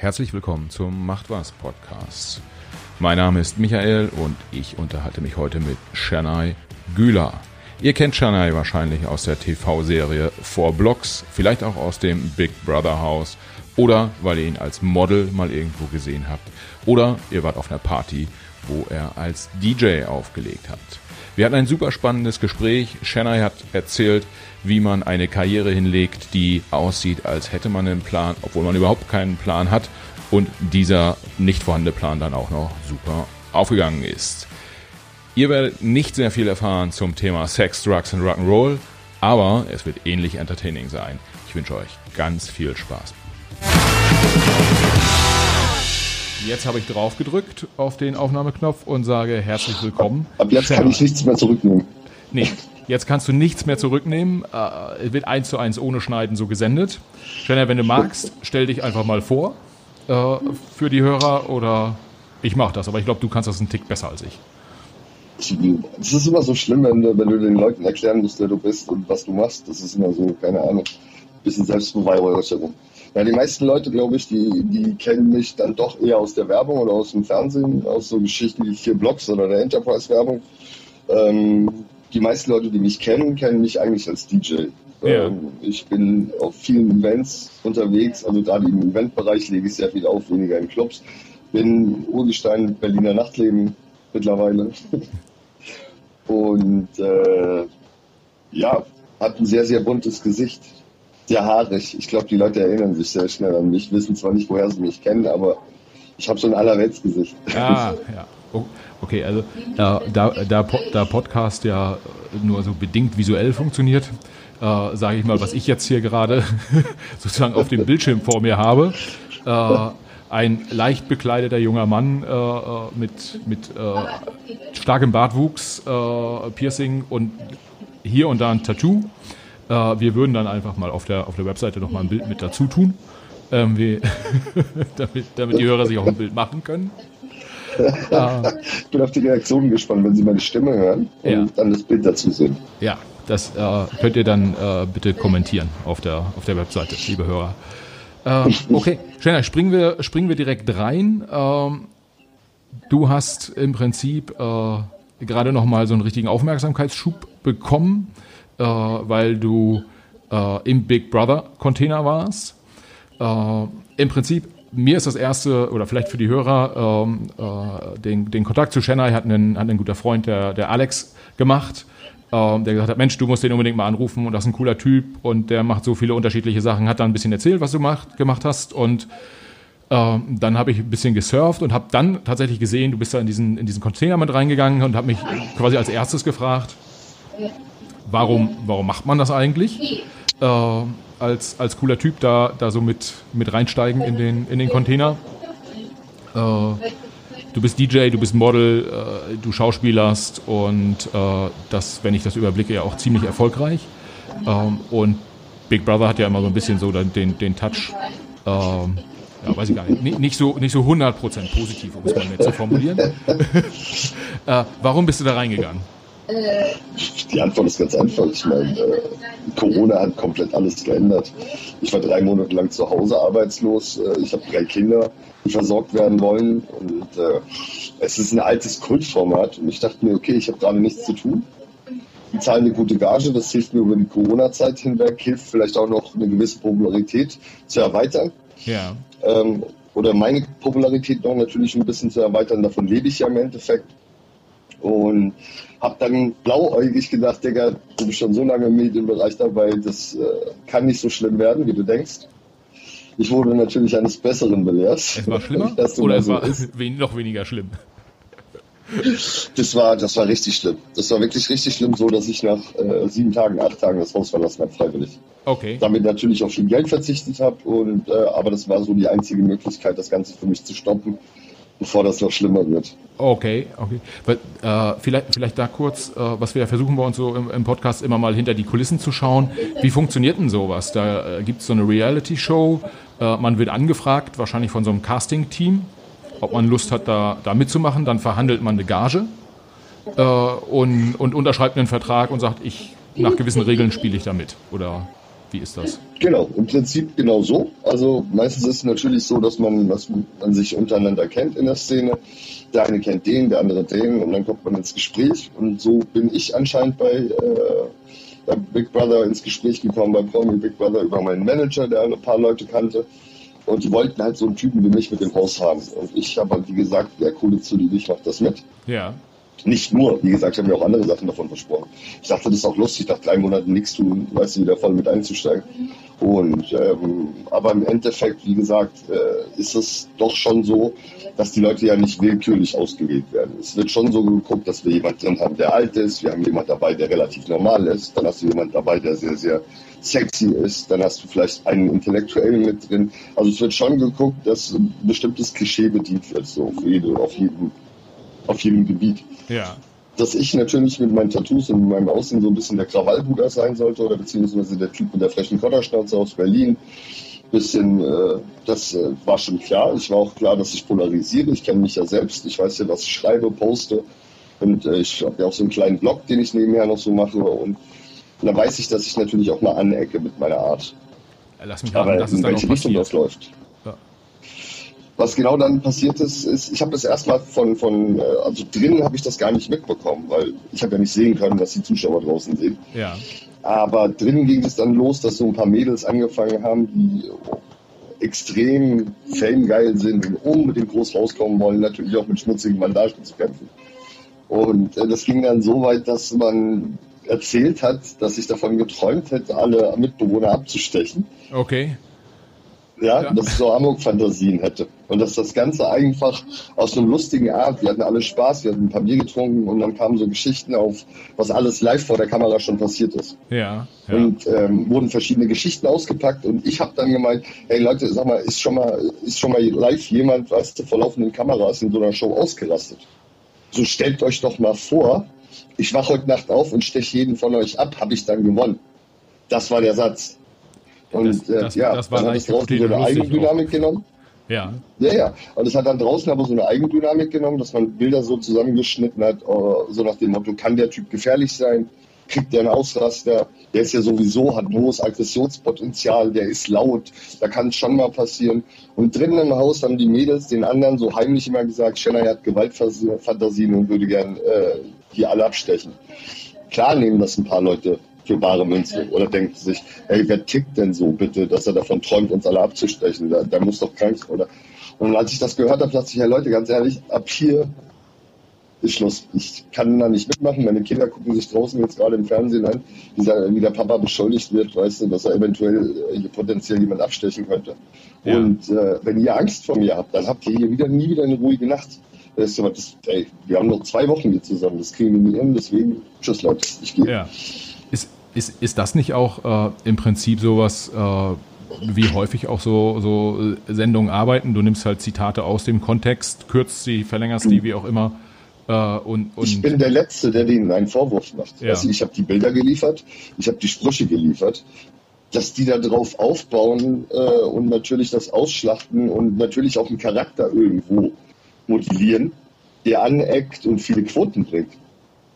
Herzlich willkommen zum Macht was Podcast. Mein Name ist Michael und ich unterhalte mich heute mit Shanai Güler. Ihr kennt Shanai wahrscheinlich aus der TV-Serie Four Blocks, vielleicht auch aus dem Big Brother House oder weil ihr ihn als Model mal irgendwo gesehen habt oder ihr wart auf einer Party, wo er als DJ aufgelegt hat. Wir hatten ein super spannendes Gespräch. Shanai hat erzählt, wie man eine Karriere hinlegt, die aussieht, als hätte man einen Plan, obwohl man überhaupt keinen Plan hat und dieser nicht vorhandene Plan dann auch noch super aufgegangen ist. Ihr werdet nicht sehr viel erfahren zum Thema Sex, Drugs und Rock'n'Roll, aber es wird ähnlich entertaining sein. Ich wünsche euch ganz viel Spaß. Jetzt habe ich drauf gedrückt auf den Aufnahmeknopf und sage herzlich willkommen. Ab jetzt kann ich nichts mehr zurücknehmen. Nee, jetzt kannst du nichts mehr zurücknehmen. Äh, wird eins zu eins ohne Schneiden so gesendet. Jenna, wenn du magst, stell dich einfach mal vor äh, für die Hörer oder ich mache das, aber ich glaube, du kannst das einen Tick besser als ich. Es ist immer so schlimm, wenn du, wenn du den Leuten erklären musst, wer du bist und was du machst. Das ist immer so, keine Ahnung, ein bisschen Selbstbeweihräucherung. Ja, die meisten Leute, glaube ich, die, die kennen mich dann doch eher aus der Werbung oder aus dem Fernsehen, aus so Geschichten wie vier Blogs oder der Enterprise-Werbung. Ähm, die meisten Leute, die mich kennen, kennen mich eigentlich als DJ. Ja. Ähm, ich bin auf vielen Events unterwegs, also gerade im Eventbereich lege ich sehr viel auf, weniger in Clubs. Bin Urgestein Berliner Nachtleben mittlerweile. Und äh, ja, hat ein sehr, sehr buntes Gesicht sehr haarig. Ich glaube, die Leute erinnern sich sehr schnell an mich, wissen zwar nicht, woher sie mich kennen, aber ich habe so ein Allerweltsgesicht. Ah, ja. Okay, also da, da, da, da Podcast ja nur so bedingt visuell funktioniert, äh, sage ich mal, was ich jetzt hier gerade sozusagen auf dem Bildschirm vor mir habe. Äh, ein leicht bekleideter junger Mann äh, äh mit, mit äh, starkem Bartwuchs, äh, Piercing und hier und da ein Tattoo. Wir würden dann einfach mal auf der, auf der Webseite nochmal ein Bild mit dazu tun, ähm, wie, damit, damit die Hörer sich auch ein Bild machen können. ich bin auf die Reaktionen gespannt, wenn Sie meine Stimme hören und ja. dann das Bild dazu sehen. Ja, das äh, könnt ihr dann äh, bitte kommentieren auf der, auf der Webseite, liebe Hörer. Äh, okay, Schenner, springen wir, springen wir direkt rein. Ähm, du hast im Prinzip äh, gerade noch mal so einen richtigen Aufmerksamkeitsschub bekommen äh, weil du äh, im Big Brother Container warst. Im Prinzip, mir ist das erste, oder vielleicht für die Hörer, ähm, äh, den, den Kontakt zu Chennai hat ein, hat ein guter Freund, der, der Alex, gemacht ähm, der gesagt hat, Mensch, du musst den unbedingt mal anrufen und das ist ein cooler Typ und der macht so viele unterschiedliche Sachen, hat dann ein bisschen erzählt, was du macht, gemacht hast und ähm, dann habe ich ein bisschen gesurft und habe dann tatsächlich gesehen, du bist da in diesen, in diesen Container mit reingegangen und habe mich quasi als erstes gefragt, warum, warum macht man das eigentlich? Äh, als, als cooler Typ da, da so mit, mit reinsteigen in den, in den Container. Äh, du bist DJ, du bist Model, äh, du schauspielerst und äh, das, wenn ich das überblicke, ja auch ziemlich erfolgreich. Ähm, und Big Brother hat ja immer so ein bisschen so den, den Touch, ähm, ja, weiß ich gar nicht, nicht so, nicht so 100% positiv, um es mal nett zu formulieren. äh, warum bist du da reingegangen? Die Antwort ist ganz einfach. Ich meine, äh, Corona hat komplett alles geändert. Ich war drei Monate lang zu Hause arbeitslos. Äh, ich habe drei Kinder, die versorgt werden wollen. Und äh, es ist ein altes Kultformat. Und ich dachte mir, okay, ich habe gerade nichts zu tun. Die zahlen eine gute Gage, das hilft mir über die Corona-Zeit hinweg, hilft vielleicht auch noch eine gewisse Popularität zu erweitern. Ja. Ähm, oder meine Popularität noch natürlich ein bisschen zu erweitern. Davon lebe ich ja im Endeffekt. Und habe dann blauäugig gedacht, Digga, du bist schon so lange im Medienbereich dabei, das äh, kann nicht so schlimm werden, wie du denkst. Ich wurde natürlich eines Besseren belehrt. Es war schlimmer oder es so war wen noch weniger schlimm? Das war, das war richtig schlimm. Das war wirklich richtig schlimm, so dass ich nach äh, sieben Tagen, acht Tagen das Haus verlassen habe, freiwillig. Okay. Damit natürlich auch viel Geld verzichtet habe und äh, aber das war so die einzige Möglichkeit, das Ganze für mich zu stoppen bevor das noch schlimmer wird. Okay, okay. Äh, vielleicht, vielleicht da kurz, äh, was wir versuchen bei uns so im, im, Podcast immer mal hinter die Kulissen zu schauen. Wie funktioniert denn sowas? Da äh, gibt es so eine Reality-Show, äh, man wird angefragt, wahrscheinlich von so einem Casting-Team, ob man Lust hat, da, da mitzumachen, dann verhandelt man eine Gage äh, und, und unterschreibt einen Vertrag und sagt, ich nach gewissen Regeln spiele ich da mit. Oder wie ist das? Genau, im Prinzip genau so. Also meistens ist es natürlich so, dass man, dass man sich untereinander kennt in der Szene. Der eine kennt den, der andere den und dann kommt man ins Gespräch. Und so bin ich anscheinend bei, äh, bei Big Brother ins Gespräch gekommen, bei Promi Big Brother über meinen Manager, der ein paar Leute kannte. Und die wollten halt so einen Typen wie mich mit dem Haus haben. Und ich habe halt, wie gesagt, der coole zu ich mach das mit. Ja. Nicht nur, wie gesagt, ich habe mir auch andere Sachen davon versprochen. Ich dachte, das ist auch lustig, nach drei Monaten nichts tun, weißt du, wieder voll mit einzusteigen. Und ähm, aber im Endeffekt, wie gesagt, äh, ist es doch schon so, dass die Leute ja nicht willkürlich ausgewählt werden. Es wird schon so geguckt, dass wir jemanden drin haben, der alt ist, wir haben jemanden dabei, der relativ normal ist, dann hast du jemanden dabei, der sehr, sehr sexy ist, dann hast du vielleicht einen Intellektuellen mit drin. Also es wird schon geguckt, dass ein bestimmtes Klischee bedient wird, so für jede, auf jedem, auf jedem Gebiet. Ja. Dass ich natürlich mit meinen Tattoos und meinem Aussehen so ein bisschen der Krawallbruder sein sollte oder beziehungsweise der Typ mit der frechen Kotterschnauze aus Berlin. Bisschen, äh, das äh, war schon klar. Ich war auch klar, dass ich polarisiere. Ich kenne mich ja selbst. Ich weiß ja, was ich schreibe, poste. Und äh, ich habe ja auch so einen kleinen Blog, den ich nebenher noch so mache. Und und dann weiß ich, dass ich natürlich auch mal anecke mit meiner Art. Lass mich raten, dass es dann welche Richtung das läuft. Was genau dann passiert ist, ist, ich habe das erstmal von, von, äh, also drinnen habe ich das gar nicht mitbekommen, weil ich habe ja nicht sehen können, was die Zuschauer draußen sehen. Ja. Aber drinnen ging es dann los, dass so ein paar Mädels angefangen haben, die extrem famegeil sind und unbedingt groß rauskommen wollen, natürlich auch mit schmutzigen Bandagen zu kämpfen. Und äh, das ging dann so weit, dass man erzählt hat, dass ich davon geträumt hätte, alle Mitbewohner abzustechen. Okay. Ja, ja. dass ich so Amok-Fantasien hätte. Und dass das Ganze einfach aus einem lustigen Art, wir hatten alle Spaß, wir hatten ein paar Bier getrunken und dann kamen so Geschichten auf, was alles live vor der Kamera schon passiert ist. Ja. ja. Und ähm, wurden verschiedene Geschichten ausgepackt und ich habe dann gemeint, hey Leute, sag mal, ist schon mal, ist schon mal live jemand, weißt du, vor laufenden Kameras in so einer Show ausgerastet? So stellt euch doch mal vor, ich wache heute Nacht auf und steche jeden von euch ab, habe ich dann gewonnen. Das war der Satz. Und das, äh, das, ja, das war dann es draußen so eine Eigendynamik auch. genommen. Ja. Ja, ja. Und es hat dann draußen aber so eine Eigendynamik genommen, dass man Bilder so zusammengeschnitten hat, äh, so nach dem Motto, kann der Typ gefährlich sein? Kriegt der einen Ausraster? Der ist ja sowieso, hat hohes Aggressionspotenzial, der ist laut, da kann es schon mal passieren. Und drinnen im Haus haben die Mädels den anderen so heimlich immer gesagt, Schenner hat Gewaltfantasien und würde gern äh, die alle abstechen. Klar nehmen das ein paar Leute für bare Münze oder denken sich, ey, wer tickt denn so bitte, dass er davon träumt, uns alle abzustechen? Der, der muss doch krank oder. Und als ich das gehört habe, dachte ich, ja Leute, ganz ehrlich, ab hier ist Schluss. Ich kann da nicht mitmachen. Meine Kinder gucken sich draußen jetzt gerade im Fernsehen an, wie, der, wie der Papa beschuldigt wird, weißt du, dass er eventuell äh, potenziell jemand abstechen könnte. Ja. Und äh, wenn ihr Angst vor mir habt, dann habt ihr hier wieder nie wieder eine ruhige Nacht. Das, das, ey, wir haben noch zwei Wochen hier zusammen, das kriegen wir nie hin, deswegen tschüss Leute, ich gehe. Ja. Ist, ist, das nicht auch äh, im Prinzip sowas, äh, wie häufig auch so, so Sendungen arbeiten? Du nimmst halt Zitate aus dem Kontext, kürzt sie, verlängerst die, wie auch immer. Äh, und, und ich bin der Letzte, der denen einen Vorwurf macht. Ja. Also ich habe die Bilder geliefert, ich habe die Sprüche geliefert dass die da drauf aufbauen äh, und natürlich das ausschlachten und natürlich auch einen Charakter irgendwo motivieren, der aneckt und viele Quoten bringt.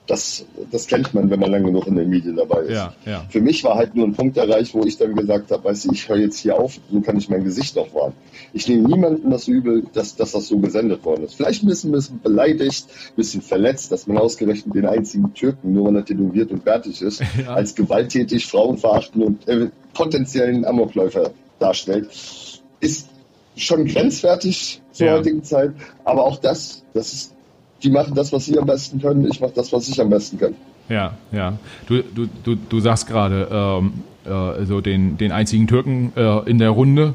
Das, das kennt man, wenn man lange genug in den Medien dabei ist. Ja, ja. Für mich war halt nur ein Punkt erreicht, wo ich dann gesagt habe, weißt du, ich höre jetzt hier auf, so kann ich mein Gesicht noch wahren. Ich nehme niemanden das übel, dass, dass das so gesendet worden ist. Vielleicht ein bisschen, ein bisschen beleidigt, ein bisschen verletzt, dass man ausgerechnet den einzigen Türken, nur weil er tätowiert und fertig ist, ja. als gewalttätig, frauenverachtend und äh, potenziellen Amokläufer darstellt, ist schon grenzwertig zur heutigen Zeit. Aber auch das, das ist, die machen das, was sie am besten können. Ich mache das, was ich am besten kann. Ja, ja. Du, du, du, du sagst gerade, ähm, äh, so den, den einzigen Türken äh, in der Runde.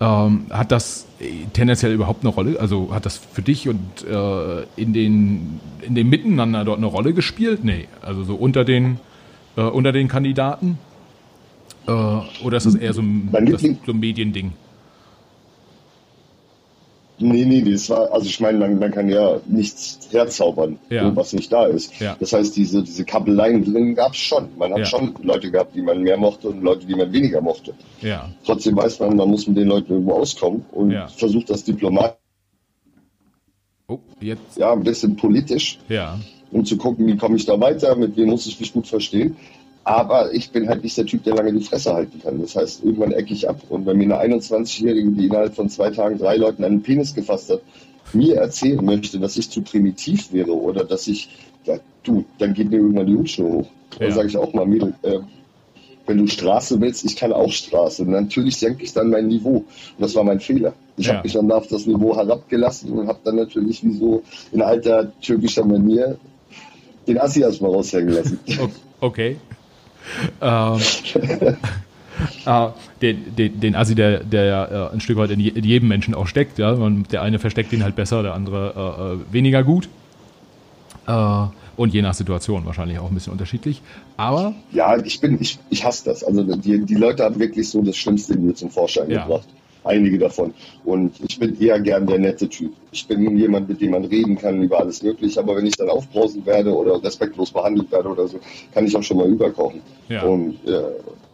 Ähm, hat das tendenziell überhaupt eine Rolle? Also hat das für dich und äh, in, den, in dem Miteinander dort eine Rolle gespielt? Nee, also so unter den, äh, unter den Kandidaten? Äh, oder ist das eher so ein, das, so ein Mediending? Nee, nee, das war, also ich meine, man, man kann ja nichts herzaubern, ja. was nicht da ist. Ja. Das heißt, diese, diese Kabeleien drin gab es schon. Man hat ja. schon Leute gehabt, die man mehr mochte und Leute, die man weniger mochte. Ja. Trotzdem weiß man, man muss mit den Leuten irgendwo auskommen und versucht das diplomatisch. Oh, jetzt. Ja, ein bisschen politisch. Ja. Um zu gucken, wie komme ich da weiter, mit wem muss ich mich gut verstehen. Aber ich bin halt nicht der Typ, der lange die Fresse halten kann. Das heißt, irgendwann ecke ich ab. Und wenn mir eine 21-Jährige, die innerhalb von zwei Tagen drei Leuten einen Penis gefasst hat, mir erzählen möchte, dass ich zu primitiv wäre oder dass ich, ja, du, dann geht mir irgendwann die Hutschnur hoch. Dann Ja. sage ich auch mal, Mädel, äh, wenn du Straße willst, ich kann auch Straße. Und natürlich senke ich dann mein Niveau. Und das war mein Fehler. Ich Ja. habe mich dann auf das Niveau herabgelassen und habe dann natürlich wie so in alter türkischer Manier den Assi erstmal raushängen lassen. Okay. Ähm, äh, den, den, den Assi, der, der ja äh, ein Stück weit in, je, in jedem Menschen auch steckt, ja. Und der eine versteckt ihn halt besser, der andere äh, äh, weniger gut. Äh, und je nach Situation wahrscheinlich auch ein bisschen unterschiedlich. Aber Ja, ich bin, ich, ich hasse das. Also die, die Leute haben wirklich so das Schlimmste in mir zum Vorschein Ja. gebracht. Einige davon. Und ich bin eher gern der nette Typ. Ich bin jemand, mit dem man reden kann über alles Mögliche. Aber wenn ich dann aufbrausend werde oder respektlos behandelt werde oder so, kann ich auch schon mal überkochen. Ja. Und äh,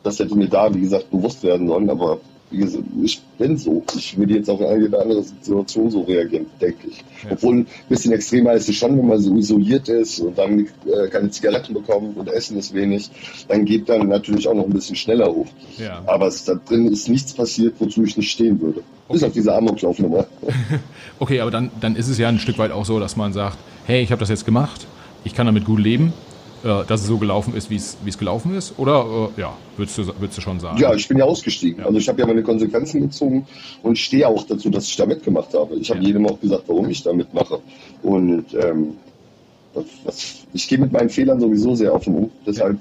das hätte mir da, wie gesagt, bewusst werden sollen. Aber wie gesagt, ich bin so. Ich würde jetzt auf eine oder andere Situation so reagieren, denke ich. Ja. Obwohl ein bisschen extremer ist es schon, wenn man so isoliert ist und dann äh, keine Zigaretten bekommt und Essen ist wenig, dann geht dann natürlich auch noch ein bisschen schneller hoch. ja. Aber es, da drin ist nichts passiert, wozu ich nicht stehen würde. Bis auf diese Amoklaufnummer. Okay, aber dann, dann ist es ja ein Stück weit auch so, dass man sagt, hey, ich habe das jetzt gemacht, ich kann damit gut leben, äh, dass es so gelaufen ist, wie es gelaufen ist? Oder äh, ja, würdest du, würdest du schon sagen? Ja, ich bin ja ausgestiegen. Ja. Also ich habe ja meine Konsequenzen gezogen und stehe auch dazu, dass ich da mitgemacht habe. Ich habe Ja. jedem auch gesagt, warum ich da mitmache. Und ähm, das, das, ich gehe mit meinen Fehlern sowieso sehr offen um. Deshalb,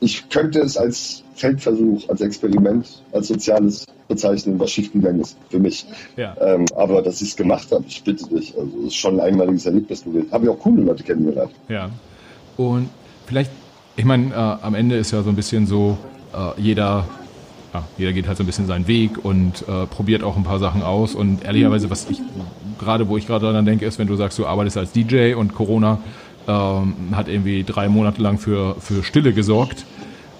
ich könnte es als Feldversuch, als Experiment, als Soziales bezeichnen, was schiefgegangen ist für mich. Ja. Ähm, aber dass ich es gemacht habe, ich bitte dich. Also es ist schon ein einmaliges Erlebnis gewesen. Habe ich auch coole Leute kennengelernt. Ja. Und vielleicht, ich meine, äh, am Ende ist ja so ein bisschen so, äh, jeder, ja, jeder geht halt so ein bisschen seinen Weg und äh, probiert auch ein paar Sachen aus. Und ehrlicherweise, was ich gerade, wo ich gerade daran denke, ist, wenn du sagst, du arbeitest als DJ und Corona ähm, hat irgendwie drei Monate lang für, für Stille gesorgt,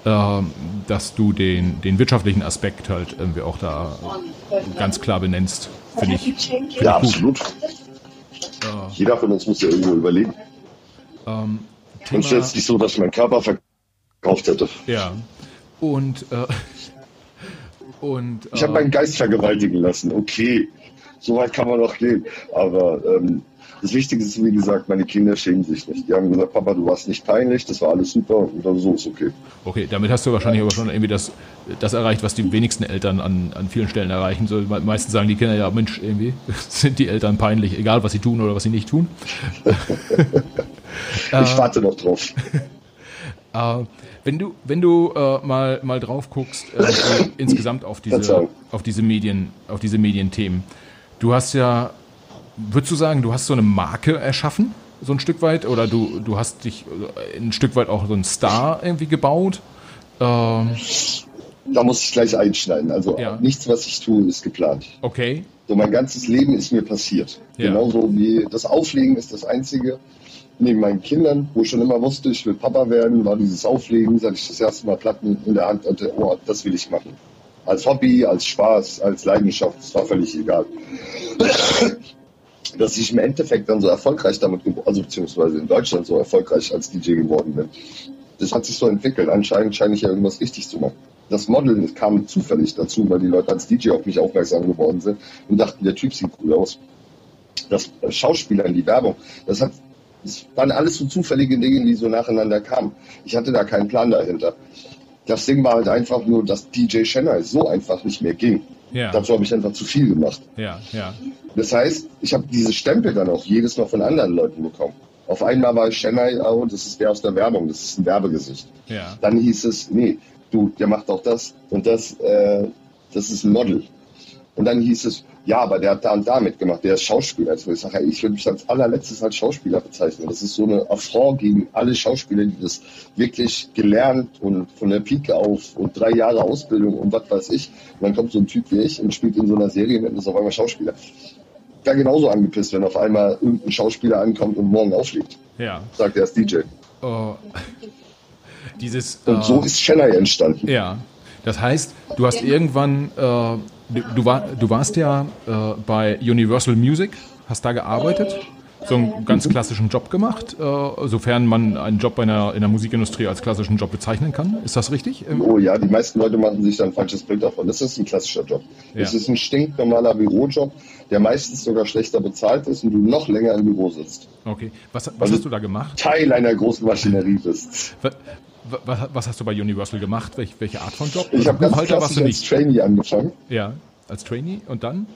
ähm, dass du den, den wirtschaftlichen Aspekt halt irgendwie auch da ganz klar benennst, finde ich. Find Ja, ich absolut. Jeder von uns muss ja irgendwo überleben. ähm, Und es ist jetzt nicht so, dass ich meinen Körper verkauft hätte. Ja. Und, äh, und Ich habe äh, meinen Geist vergewaltigen lassen. Okay, so weit kann man noch gehen. Aber ähm, das Wichtige ist, wie gesagt, meine Kinder schämen sich nicht. Die haben gesagt, Papa, du warst nicht peinlich, das war alles super und dann so ist okay. okay, damit hast du wahrscheinlich aber schon irgendwie das, das erreicht, was die wenigsten Eltern an, an vielen Stellen erreichen. So, me- meistens sagen die Kinder, ja Mensch, irgendwie sind die Eltern peinlich, egal was sie tun oder was sie nicht tun. Ich warte noch drauf. Äh, wenn du, wenn du äh, mal, mal drauf guckst, äh, insgesamt auf diese, auf diese Medien, auf diese Medienthemen, du hast ja, würdest du sagen, du hast so eine Marke erschaffen, so ein Stück weit, oder du, du hast dich äh, ein Stück weit auch so einen Star irgendwie gebaut? Ähm, Da muss ich gleich einschneiden. Also Ja. nichts, was ich tue, ist geplant. okay. So mein ganzes Leben ist mir passiert. Ja. Genauso wie das Auflegen ist das Einzige. Neben meinen Kindern, wo ich schon immer wusste, ich will Papa werden, war dieses Auflegen, seit ich das erste Mal Platten in der Hand hatte, oh, das will ich machen. Als Hobby, als Spaß, als Leidenschaft, das war völlig egal. Dass ich im Endeffekt dann so erfolgreich damit geworden, also beziehungsweise in Deutschland so erfolgreich als DJ geworden bin, das hat sich so entwickelt. Anscheinend scheine ich ja irgendwas richtig zu machen. Das Modeln kam zufällig dazu, weil die Leute als DJ auf mich aufmerksam geworden sind und dachten, der Typ sieht cool aus. Das Schauspieler in die Werbung, das hat, das waren alles so zufällige Dinge, die so nacheinander kamen. Ich hatte da keinen Plan dahinter. Das Ding war halt einfach nur, dass DJ Chennai so einfach nicht mehr ging. Ja. Dazu habe ich einfach zu viel gemacht. Ja, ja. Das heißt, ich habe diese Stempel dann auch jedes Mal von anderen Leuten bekommen. Auf einmal war ich Chennai, oh, das ist der aus der Werbung, das ist ein Werbegesicht. Ja. Dann hieß es, nee, du, der macht auch das und das, äh, das ist ein Model. Und dann hieß es, ja, aber der hat da und da mitgemacht, der ist Schauspieler. Also ich sage, ich würde mich als allerletztes als Schauspieler bezeichnen. Das ist so eine Affront gegen alle Schauspieler, die das wirklich gelernt und von der Pike auf und drei Jahre Ausbildung und was weiß ich. Und dann kommt so ein Typ wie ich und spielt in so einer Serie mit und ist auf einmal Schauspieler. Ich wäre genauso angepisst, wenn auf einmal irgendein Schauspieler ankommt und morgen aufliegt. Ja. Sagt er ist DJ. Äh, dieses. Und äh, so ist Chennai entstanden. Ja, das heißt, du hast irgendwann, äh, du, du, war, du warst ja äh, bei Universal Music, hast da gearbeitet so einen ganz klassischen Job gemacht, äh, sofern man einen Job bei einer, in der Musikindustrie als klassischen Job bezeichnen kann. Ist das richtig? Ähm, oh ja, die meisten Leute machen sich da ein falsches Bild davon. Das ist ein klassischer Job. Ja. Es ist ein stinknormaler Bürojob, der meistens sogar schlechter bezahlt ist und du noch länger im Büro sitzt. Okay, was, was hast du da gemacht? Teil einer großen Maschinerie bist. Was, was, hast du bei Universal gemacht? Welch, welche Art von Job? Ich habe ganz klassisch als Trainee angefangen. Ja, als Trainee und dann?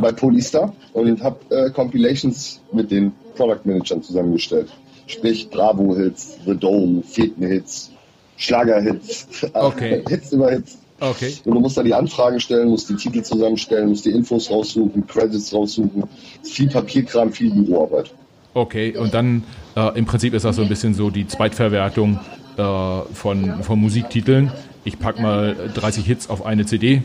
bei Polystar und habe äh, Compilations mit den Product Managern zusammengestellt. Sprich Bravo-Hits, The Dome, Feten-Hits, Schlager-Hits, okay. Hits über Hits. Okay. Und du musst da die Anfragen stellen, musst die Titel zusammenstellen, musst die Infos raussuchen, Credits raussuchen. Viel Papierkram, viel Büroarbeit. Okay, und dann äh, im Prinzip ist das so ein bisschen so die Zweitverwertung äh, von, von Musiktiteln. Ich pack mal 30 Hits auf eine CD,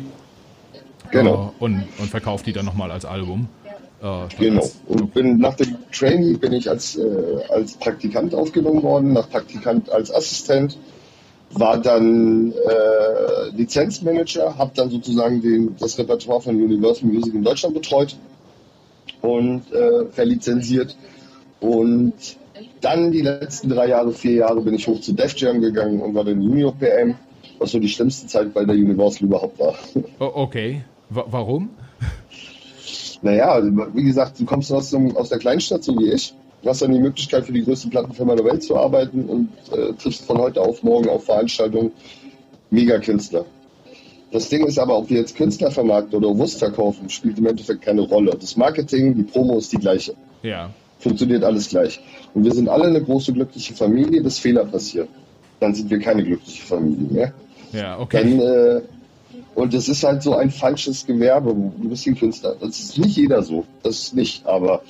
Genau. Äh, und, und verkauft die dann nochmal als Album. Äh, genau. Und bin nach dem Training bin ich als, äh, als Praktikant aufgenommen worden, nach Praktikant als Assistent, war dann äh, Lizenzmanager, habe dann sozusagen den, das Repertoire von Universal Music in Deutschland betreut und äh, verlizenziert. Und dann die letzten drei Jahre, vier Jahre bin ich hoch zu Def Jam gegangen und war dann Junior PM, was so die schlimmste Zeit bei der Universal überhaupt war. Oh, okay. Warum? Naja, wie gesagt, du kommst aus, dem, aus der Kleinstadt, so wie ich. Du hast dann die Möglichkeit, für die größte Plattenfirma der Welt zu arbeiten und äh, triffst von heute auf morgen auf Veranstaltungen Mega-Künstler. Das Ding ist aber, ob wir jetzt Künstler vermarkten oder Wurst verkaufen, spielt im Endeffekt keine Rolle. Das Marketing, die Promo ist die gleiche. Ja. Funktioniert alles gleich. Und wir sind alle eine große glückliche Familie, bis Fehler passieren. Dann sind wir keine glückliche Familie mehr. Ja, okay. Dann äh, und es ist halt so ein falsches Gewerbe. Du bist ein Künstler. Das ist nicht jeder so. Das ist nicht. Aber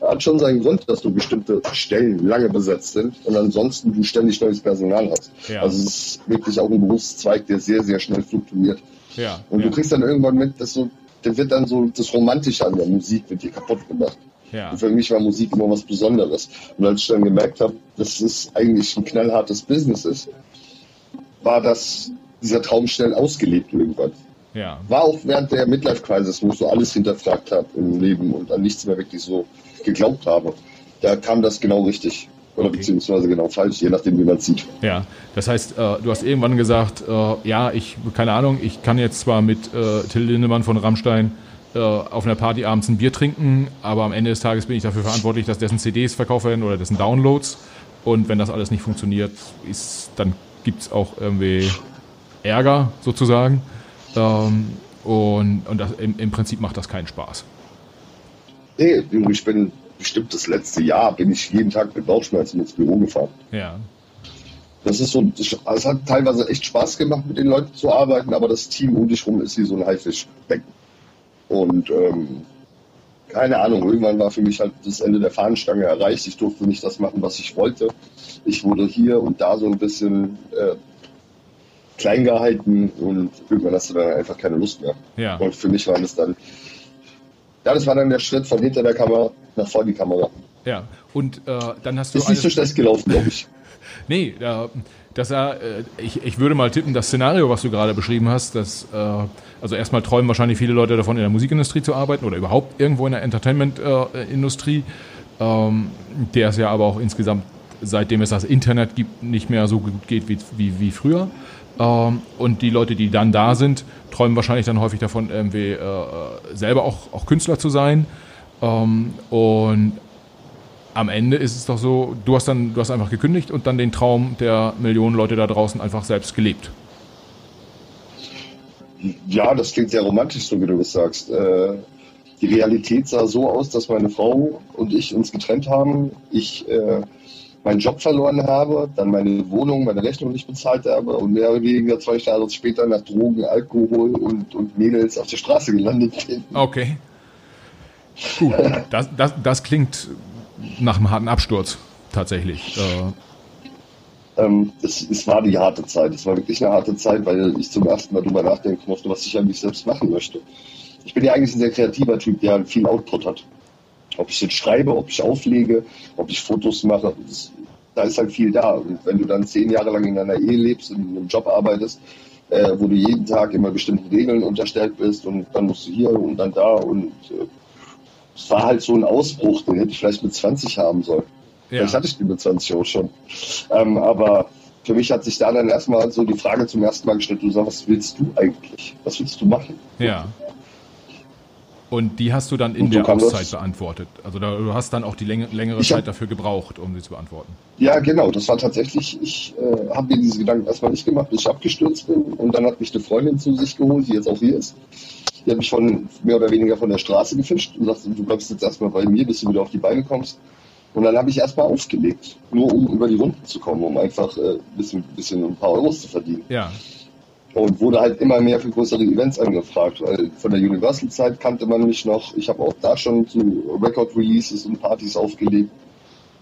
hat schon seinen Grund, dass du bestimmte Stellen lange besetzt sind und ansonsten du ständig neues Personal hast. Ja. Also es ist wirklich auch ein Berufszweig, der sehr, sehr schnell fluktuiert. Ja. Und ja. du kriegst dann irgendwann mit, dass so, der wird dann so, das Romantische an der Musik wird dir kaputt gemacht. Ja. Und für mich war Musik immer was Besonderes. Und als ich dann gemerkt habe, dass es eigentlich ein knallhartes Business ist, war das dieser Traum schnell ausgelebt irgendwann. Ja. War auch während der Midlife-Crisis, wo ich so alles hinterfragt habe im Leben und an nichts mehr wirklich so geglaubt habe. Da kam das genau richtig. Oder okay. beziehungsweise genau falsch, je nachdem, wie man sieht. Ja, das heißt, äh, du hast irgendwann gesagt, äh, ja, ich, keine Ahnung, ich kann jetzt zwar mit äh, Till Lindemann von Rammstein auf einer Party abends ein Bier trinken, aber am Ende des Tages bin ich dafür verantwortlich, dass dessen CDs verkauft werden oder dessen Downloads. Und wenn das alles nicht funktioniert, ist, dann gibt es auch irgendwie Ärger sozusagen. Ähm, und und das, im, im Prinzip macht das keinen Spaß. Nee, ich bin bestimmt das letzte Jahr bin ich jeden Tag mit Bauchschmerzen ins Büro gefahren. Ja. Das ist so, es hat teilweise echt Spaß gemacht, mit den Leuten zu arbeiten, aber das Team um dich rum ist wie so ein Haifischbecken. Und ähm, keine Ahnung, irgendwann war für mich halt das Ende der Fahnenstange erreicht. Ich durfte nicht das machen, was ich wollte. Ich wurde hier und da so ein bisschen äh, klein gehalten und irgendwann hast du dann einfach keine Lust mehr. Ja. Und für mich war das dann, ja, das war dann der Schritt von hinter der Kamera nach vor die Kamera. Ja, und äh, dann hast du. Ist nicht so schlecht gelaufen, glaube ich. nee, äh, das, äh, ich, ich würde mal tippen, das Szenario, was du gerade beschrieben hast, dass, äh, also erstmal träumen wahrscheinlich viele Leute davon, in der Musikindustrie zu arbeiten oder überhaupt irgendwo in der Entertainment-Industrie, ähm, der es ja aber auch insgesamt, seitdem es das Internet gibt, nicht mehr so gut geht wie, wie, wie früher. Ähm, und die Leute, die dann da sind, träumen wahrscheinlich dann häufig davon, irgendwie äh, selber auch, auch Künstler zu sein. Ähm, und am Ende ist es doch so, du hast dann, du hast einfach gekündigt und dann den Traum der Millionen Leute da draußen einfach selbst gelebt. Ja, das klingt sehr romantisch, so wie du es sagst. Äh, die Realität sah so aus, dass meine Frau und ich uns getrennt haben. Ich äh, meinen Job verloren habe, dann meine Wohnung, meine Rechnung nicht bezahlt habe und mehr oder weniger zwei Jahre später nach Drogen, Alkohol und, und Mädels auf der Straße gelandet bin. Okay. Gut, das, das, das klingt nach einem harten Absturz tatsächlich. Äh. Ähm, es, es war die harte Zeit. Es war wirklich eine harte Zeit, weil ich zum ersten Mal darüber nachdenken musste, was ich eigentlich selbst machen möchte. Ich bin ja eigentlich ein sehr kreativer Typ, der viel Output hat. Ob ich jetzt schreibe, ob ich auflege, ob ich Fotos mache, das, da ist halt viel da. Und wenn du dann zehn Jahre lang in einer Ehe lebst, in einem Job arbeitest, äh, wo du jeden Tag immer bestimmten Regeln unterstellt bist und dann musst du hier und dann da und äh, es war halt so ein Ausbruch, den hätte ich vielleicht mit 20 haben sollen. Ja. Vielleicht hatte ich die mit 20 auch schon. Ähm, aber für mich hat sich da dann erstmal so die Frage zum ersten Mal gestellt, du sagst, was willst du eigentlich? Was willst du machen? Ja. Und die hast du dann in der Auszeit beantwortet. Also da, du hast dann auch die läng längere Zeit hab, dafür gebraucht, um sie zu beantworten. Ja, genau. Das war tatsächlich, ich äh, habe mir diese Gedanken erstmal nicht gemacht, bis ich abgestürzt bin. Und dann hat mich eine Freundin zu sich geholt, die jetzt auch hier ist. Die hat mich von mehr oder weniger von der Straße gefischt und sagte, du bleibst jetzt erstmal bei mir, bis du wieder auf die Beine kommst. Und dann habe ich erstmal aufgelegt, nur um über die Runden zu kommen, um einfach äh, ein bisschen, bisschen ein paar Euros zu verdienen. Ja. Und wurde halt immer mehr für größere Events angefragt, weil von der Universal-Zeit kannte man mich noch. Ich habe auch da schon zu Record-Releases und Partys aufgelegt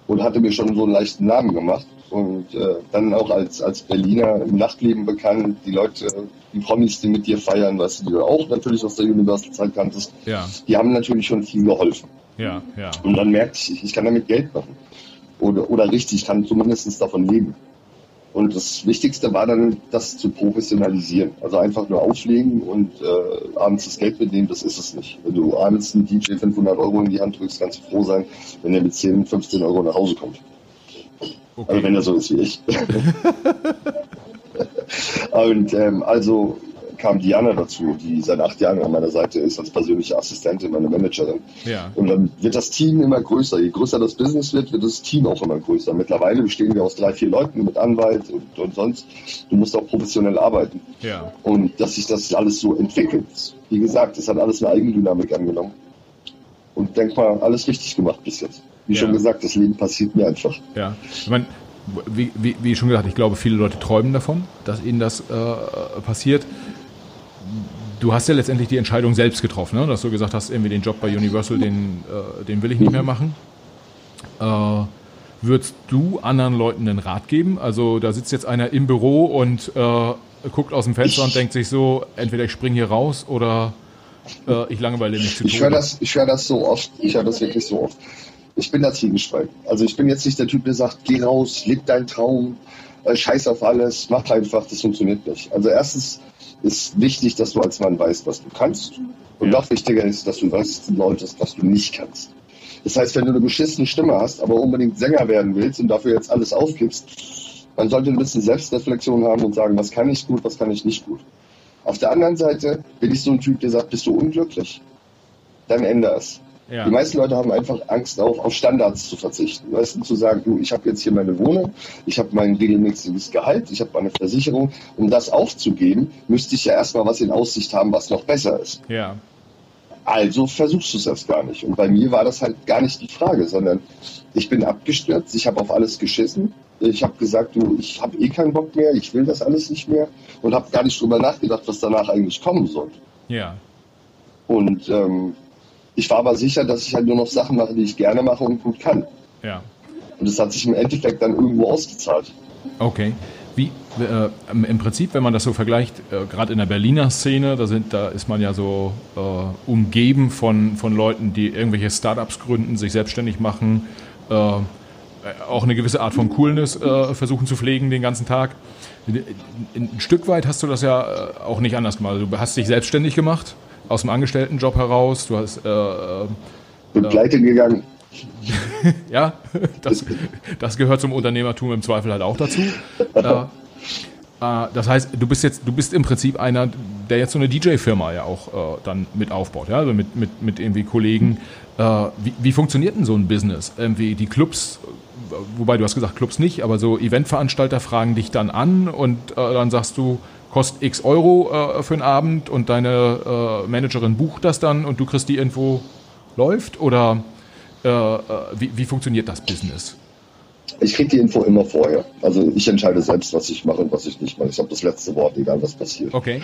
und hatte mir schon so einen leichten Namen gemacht. Und äh, dann auch als, als Berliner im Nachtleben bekannt, die Leute, die Promis, die mit dir feiern, was du, auch natürlich aus der Universal-Zeit kanntest, ja. die haben natürlich schon viel geholfen. Ja, ja. Und dann merkte ich, ich kann damit Geld machen. Oder, oder richtig, ich kann zumindest davon leben. Und das Wichtigste war dann, das zu professionalisieren. Also einfach nur auflegen und äh, abends das Geld mitnehmen, das ist es nicht. Wenn du abends einen DJ 500 Euro in die Hand drückst, kannst du froh sein, wenn er mit 10, 15 Euro nach Hause kommt. Okay. Also wenn er so ist wie ich. und ähm, also kam Diana dazu, die seit acht Jahren an meiner Seite ist als persönliche Assistentin, meine Managerin. Ja. Und dann wird das Team immer größer. Je größer das Business wird, wird das Team auch immer größer. Mittlerweile bestehen wir aus drei, vier Leuten mit Anwalt und, und sonst. Du musst auch professionell arbeiten. Ja. Und dass sich das alles so entwickelt. Wie gesagt, es hat alles eine Eigendynamik angenommen. Und denk mal, alles richtig gemacht bis jetzt. Wie ja. schon gesagt, das Leben passiert mir einfach. Ja. Ich meine, wie, wie, wie, schon gesagt, ich glaube, viele Leute träumen davon, dass ihnen das äh, passiert du hast ja letztendlich die Entscheidung selbst getroffen, ne? dass du gesagt hast, irgendwie den Job bei Universal, den, äh, den will ich nicht mehr machen. Äh, würdest du anderen Leuten einen Rat geben? Also da sitzt jetzt einer im Büro und äh, guckt aus dem Fenster ich, und denkt sich so, entweder ich springe hier raus oder äh, ich langweile mich zu Ich höre das, ich höre das so oft, ich höre das wirklich so oft. Ich bin da zielgespalten. Also ich bin jetzt nicht der Typ, der sagt, geh raus, leb deinen Traum, scheiß auf alles, mach einfach, das funktioniert nicht. Also erstens ist wichtig, dass du als Mann weißt, was du kannst. Und noch wichtiger ist, dass du weißt solltest, was du nicht kannst. Das heißt, wenn du eine beschissene Stimme hast, aber unbedingt Sänger werden willst und dafür jetzt alles aufgibst, man sollte ein bisschen Selbstreflexion haben und sagen, was kann ich gut, was kann ich nicht gut. Auf der anderen Seite bin ich so ein Typ, der sagt, bist du unglücklich? Dann ändere es. Ja. Die meisten Leute haben einfach Angst, auch auf Standards zu verzichten. Weißt du, zu sagen, du, ich habe jetzt hier meine Wohnung, ich habe mein regelmäßiges Gehalt, ich habe meine Versicherung. Um das aufzugeben, müsste ich ja erstmal was in Aussicht haben, was noch besser ist. Ja. Also versuchst du es erst gar nicht. Und bei mir war das halt gar nicht die Frage, sondern ich bin abgestürzt, ich habe auf alles geschissen. Ich habe gesagt, du, ich habe eh keinen Bock mehr, ich will das alles nicht mehr und habe gar nicht drüber nachgedacht, was danach eigentlich kommen soll. Ja. Und ähm, ich war aber sicher, dass ich halt nur noch Sachen mache, die ich gerne mache und gut kann. Ja. Und das hat sich im Endeffekt dann irgendwo ausgezahlt. Okay. Wie, äh, im Prinzip, wenn man das so vergleicht, äh, gerade in der Berliner Szene, da, sind, da ist man ja so äh, umgeben von, von Leuten, die irgendwelche Startups gründen, sich selbstständig machen, äh, auch eine gewisse Art von Coolness äh, versuchen zu pflegen den ganzen Tag. Ein Stück weit hast du das ja äh, auch nicht anders gemacht. Du hast dich selbstständig gemacht aus dem Angestelltenjob heraus. Du hast. Äh, äh, pleite gegangen. ja, das, das gehört zum Unternehmertum im Zweifel halt auch dazu. Äh, äh, das heißt, du bist jetzt, du bist im Prinzip einer, der jetzt so eine DJ-Firma ja auch äh, dann mit aufbaut, ja, also mit, mit, mit irgendwie Kollegen. Äh, wie, wie funktioniert denn so ein Business? Irgendwie die Clubs, wobei du hast gesagt Clubs nicht, aber so Eventveranstalter fragen dich dann an und äh, dann sagst du, kostet x Euro äh, für einen Abend und deine äh, Managerin bucht das dann und du kriegst die Info, läuft? Oder äh, äh wie, wie funktioniert das Business? Ich kriege die Info immer vorher. Also ich entscheide selbst, was ich mache und was ich nicht mache. Ich habe das letzte Wort, egal was passiert. Okay.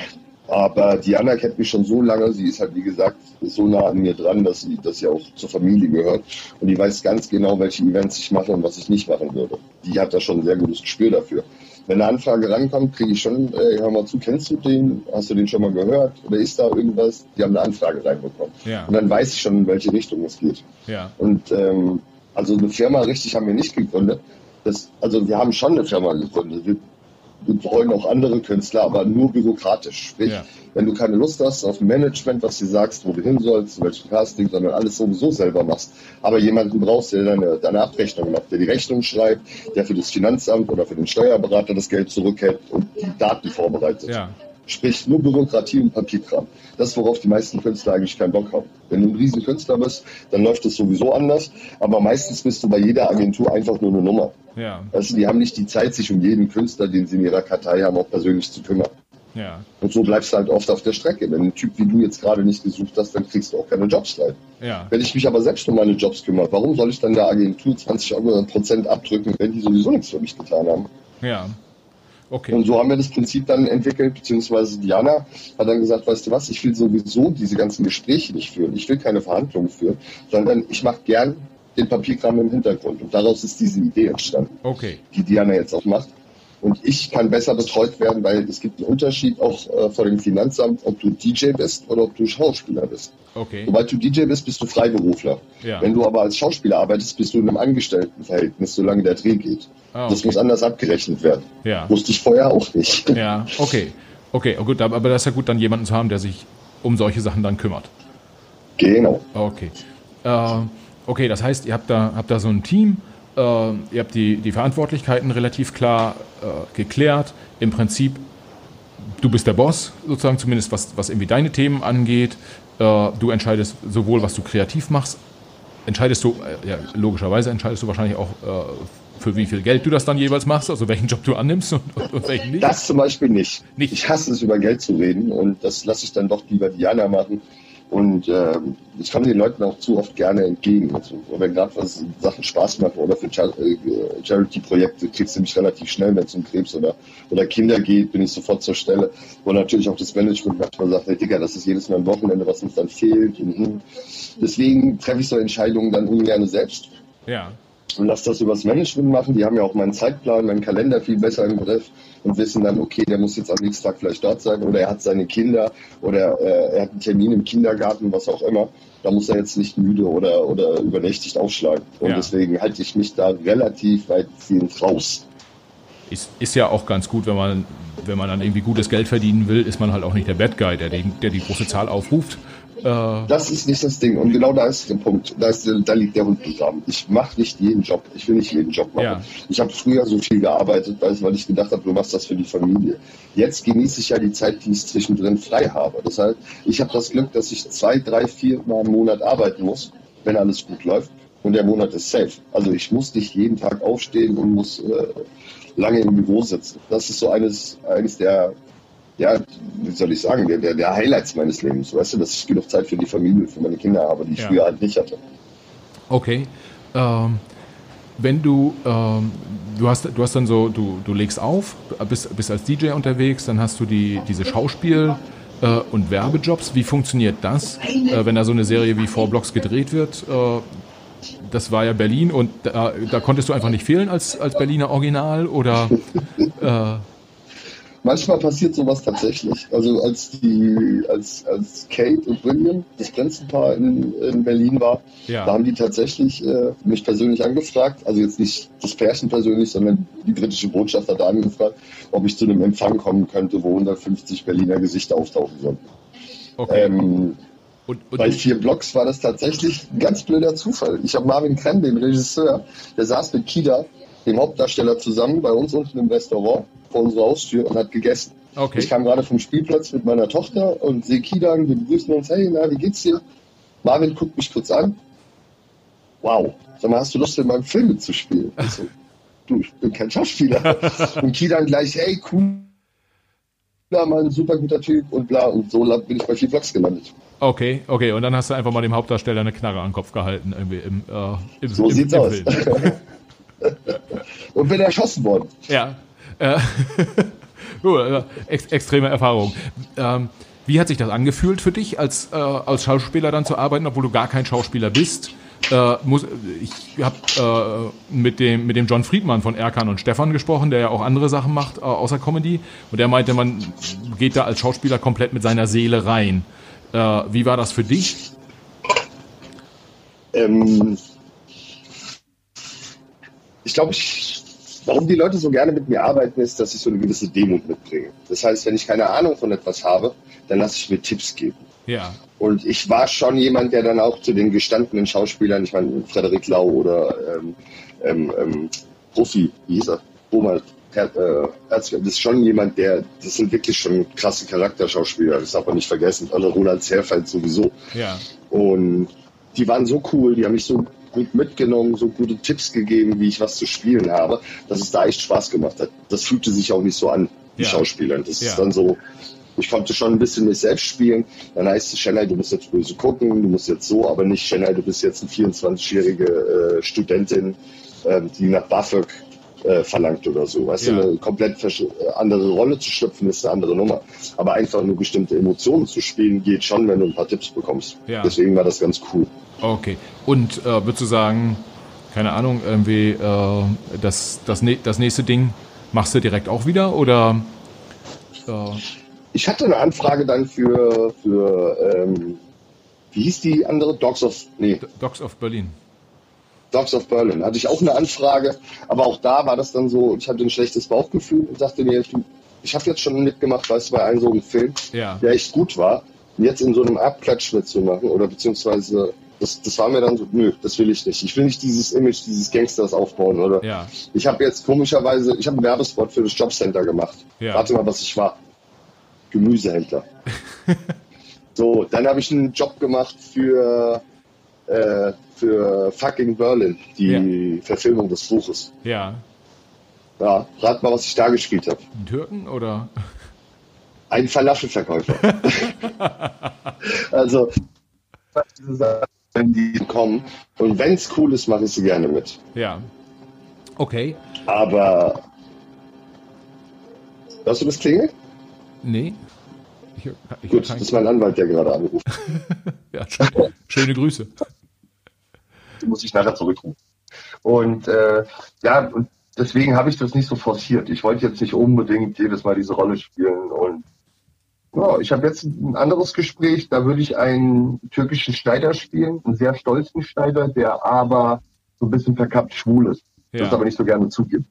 Aber Diana kennt mich schon so lange, sie ist halt wie gesagt so nah an mir dran, dass sie, dass sie auch zur Familie gehört. Und die weiß ganz genau, welche Events ich mache und was ich nicht machen würde. Die hat da schon ein sehr gutes Gespür dafür wenn eine Anfrage rankommt, kriege ich schon, ey, hör mal zu, kennst du den? Hast du den schon mal gehört? Oder ist da irgendwas? Die haben eine Anfrage reinbekommen. Ja. Und dann weiß ich schon, in welche Richtung es geht. Ja. Und ähm, also eine Firma richtig haben wir nicht gegründet. Das, also wir haben schon eine Firma gegründet. Wir betreuen auch andere Künstler, aber nur bürokratisch. Sprich, ja. wenn du keine Lust hast auf Management, was du sagst, wo du hin sollst, zu welchem Casting, sondern alles sowieso selber machst, aber jemanden brauchst, der deine, deine Abrechnung macht, der die Rechnung schreibt, der für das Finanzamt oder für den Steuerberater das Geld zurückhält und die Daten vorbereitet. Ja. Sprich, nur Bürokratie und Papierkram. Das worauf die meisten Künstler eigentlich keinen Bock haben. Wenn du ein riesen Künstler bist, dann läuft das sowieso anders. Aber meistens bist du bei jeder Agentur einfach nur eine Nummer. Ja. Also die haben nicht die Zeit, sich um jeden Künstler, den sie in ihrer Kartei haben, auch persönlich zu kümmern. Ja. Und so bleibst du halt oft auf der Strecke. Wenn ein Typ wie du jetzt gerade nicht gesucht hast, dann kriegst du auch keine Jobs rein. Ja. Wenn ich mich aber selbst um meine Jobs kümmere, warum soll ich dann der Agentur 20 Prozent abdrücken, wenn die sowieso nichts für mich getan haben? Ja. Okay. Und so haben wir das Prinzip dann entwickelt, beziehungsweise Diana hat dann gesagt, weißt du was, ich will sowieso diese ganzen Gespräche nicht führen. Ich will keine Verhandlungen führen, sondern ich mache gern den Papierkram im Hintergrund. Und daraus ist diese Idee entstanden, okay. die Diana jetzt auch macht. Und ich kann besser betreut werden, weil es gibt einen Unterschied auch äh, vor dem Finanzamt, ob du DJ bist oder ob du Schauspieler bist. Okay. Sobald du DJ bist, bist du Freiberufler. Ja. Wenn du aber als Schauspieler arbeitest, bist du in einem Angestelltenverhältnis, solange der Dreh geht. Ah, okay. Das muss anders abgerechnet werden. Ja. Wusste ich vorher auch nicht. Ja, okay. Okay, oh gut, aber das ist ja gut, dann jemanden zu haben, der sich um solche Sachen dann kümmert. Genau. Okay. Äh, okay, das heißt, ihr habt da, habt da so ein Team, äh, ihr habt die, die Verantwortlichkeiten relativ klar äh, geklärt. Im Prinzip, du bist der Boss, sozusagen, zumindest was, was irgendwie deine Themen angeht. Äh, du entscheidest sowohl, was du kreativ machst, entscheidest du, äh, ja, logischerweise entscheidest du wahrscheinlich auch, äh, für wie viel Geld du das dann jeweils machst, also welchen Job du annimmst und, und welchen nicht. Das zum Beispiel nicht. nicht. Ich hasse es, über Geld zu reden und das lasse ich dann doch lieber Diana machen. Und äh, ich komme den Leuten auch zu oft gerne entgegen. Also, wenn gerade was Sachen Spaß machen oder für Char äh, Charity-Projekte kriegst du mich relativ schnell, wenn es um Krebs oder, oder Kinder geht, bin ich sofort zur Stelle. Wo natürlich auch das Management manchmal sagt, hey Digga, das ist jedes Mal ein Wochenende, was uns dann fehlt. Und, hm. Deswegen treffe ich so Entscheidungen dann ungern selbst. Ja und lass das übers Management machen. Die haben ja auch meinen Zeitplan, meinen Kalender viel besser im Griff und wissen dann, okay, der muss jetzt am nächsten Tag vielleicht dort sein oder er hat seine Kinder oder äh, er hat einen Termin im Kindergarten, was auch immer. Da muss er jetzt nicht müde oder, oder übernächtigt aufschlagen. Und ja. deswegen halte ich mich da relativ weitgehend raus. Ist, ist ja auch ganz gut, wenn man, wenn man dann irgendwie gutes Geld verdienen will, ist man halt auch nicht der Bad Guy, der, den, der die große Zahl aufruft, das ist nicht das Ding. Und genau da ist der Punkt. Da, ist, da liegt der Hund begraben. Ich mache nicht jeden Job. Ich will nicht jeden Job machen. Ja. Ich habe früher so viel gearbeitet, weil ich gedacht habe, du machst das für die Familie. Jetzt genieße ich ja die Zeit, die ich zwischendrin frei habe. Das heißt, ich habe das Glück, dass ich zwei, drei, vier Mal im Monat arbeiten muss, wenn alles gut läuft. Und der Monat ist safe. Also ich muss nicht jeden Tag aufstehen und muss äh, lange im Büro sitzen. Das ist so eines, eines der ja, wie soll ich sagen, der, der, der Highlights meines Lebens. Weißt du, dass ich genug Zeit für die Familie, für meine Kinder habe, die ich ja. früher halt nicht hatte. Okay. Ähm, wenn du, ähm, du hast, du hast dann so, du, du legst auf, bist, bist als DJ unterwegs, dann hast du die, diese Schauspiel- äh, und Werbejobs. Wie funktioniert das, äh, wenn da so eine Serie wie Four Blocks gedreht wird? Äh, das war ja Berlin und da, da, konntest du einfach nicht fehlen als, als Berliner Original oder äh, Manchmal passiert sowas tatsächlich. Also als die, als, als Kate und William, das Prinzenpaar in, in Berlin war, ja. da haben die tatsächlich äh, mich persönlich angefragt, also jetzt nicht das Pärchen persönlich, sondern die britische Botschaft hat da angefragt, ob ich zu einem Empfang kommen könnte, wo 150 Berliner Gesichter auftauchen sollten. Okay. Ähm, und, und bei vier Blocks war das tatsächlich ein ganz blöder Zufall. Ich habe Marvin Krenn, den Regisseur, der saß mit Kida, dem Hauptdarsteller, zusammen bei uns unten im Restaurant vor unserer Haustür und hat gegessen. Okay. Ich kam gerade vom Spielplatz mit meiner Tochter und sehe Kidan, wir begrüßen uns, hey, na, wie geht's dir? Marvin guckt mich kurz an. Wow, sag mal, hast du Lust, in meinem Film mitzuspielen? Ich so, du, ich bin kein Schauspieler. und Kidan gleich, hey, cool, ja, mal ein super guter Typ und bla. Und so bin ich bei vier Vlogs gelandet. Okay, okay. Und dann hast du einfach mal dem Hauptdarsteller eine Knarre an den Kopf gehalten. Irgendwie im, äh, im, so im, sieht's im aus. und bin erschossen worden. Ja. Äh, uh, ex extreme Erfahrung. Ähm, wie hat sich das angefühlt für dich, als, äh, als Schauspieler dann zu arbeiten, obwohl du gar kein Schauspieler bist? Äh, muss, ich habe äh, mit, dem, mit dem John Friedmann von Erkan und Stefan gesprochen, der ja auch andere Sachen macht, äh, außer Comedy. Und der meinte, man geht da als Schauspieler komplett mit seiner Seele rein. Äh, wie war das für dich? Ähm, ich glaube, ich warum die Leute so gerne mit mir arbeiten, ist, dass ich so eine gewisse Demut mitbringe. Das heißt, wenn ich keine Ahnung von etwas habe, dann lasse ich mir Tipps geben. Ja. Und ich war schon jemand, der dann auch zu den gestandenen Schauspielern, ich meine, Frederik Lau oder ähm, ähm, ähm, Profi, wie hieß er? Roman Her äh, das ist schon jemand, der, das sind wirklich schon krasse Charakterschauspieler, das darf man nicht vergessen. Also Roland Zerfeld sowieso. Ja. Und die waren so cool, die haben mich so gut mitgenommen, so gute Tipps gegeben, wie ich was zu spielen habe, dass es da echt Spaß gemacht hat. Das fühlte sich auch nicht so an, die Ja. Schauspieler. Das Ja. ist dann so, ich konnte schon ein bisschen mich selbst spielen. Dann heißt es, Chennai, du musst jetzt böse gucken, du musst jetzt so, aber nicht, Chennai, du bist jetzt eine 24-jährige äh, Studentin, ähm, die nach BAföG äh, verlangt oder so. Weißt Ja. du, eine komplett äh, andere Rolle zu schlüpfen, ist eine andere Nummer. Aber einfach nur bestimmte Emotionen zu spielen, geht schon, wenn du ein paar Tipps bekommst. Ja. Deswegen war das ganz cool. Okay. Und äh, würdest du sagen, keine Ahnung, irgendwie äh, das, das, das nächste Ding machst du direkt auch wieder oder äh, Ich hatte eine Anfrage dann für, für ähm, wie hieß die andere? Dogs of, nee, Dogs of Berlin? Dogs of Berlin. Hatte ich auch eine Anfrage, aber auch da war das dann so, ich hatte ein schlechtes Bauchgefühl und dachte mir, du, ich habe jetzt schon mitgemacht, weißt du, bei einem so einem Film, Ja. der echt gut war, und jetzt in so einem Abklatsch mitzumachen oder beziehungsweise das, das war mir dann so, nö, das will ich nicht. Ich will nicht dieses Image dieses Gangsters aufbauen oder Ja. ich habe jetzt komischerweise, ich habe einen Werbespot für das Jobcenter gemacht. Ja. Warte mal, was ich war. Gemüsehändler. so, dann habe ich einen Job gemacht für, äh, für fucking Berlin, die Verfilmung des Buches. Ja. Ja, rat mal, was ich da gespielt habe. Einen Türken oder? Ein Falafelverkäufer. also, wenn die kommen. Und wenn es cool ist, mache ich sie gerne mit. Ja. Okay. Aber. Hörst du das klingeln? Nee. Ich, ich Gut, das ist mein Anwalt, der gerade anruft. ja, schön, schöne Grüße. Muss ich nachher zurückrufen. Und äh, ja, und deswegen habe ich das nicht so forciert. Ich wollte jetzt nicht unbedingt jedes Mal diese Rolle spielen. Und ja, ich habe jetzt ein anderes Gespräch. Da würde ich einen türkischen Schneider spielen, einen sehr stolzen Schneider, der aber so ein bisschen verkappt schwul ist. Ja. Das aber nicht so gerne zugibt.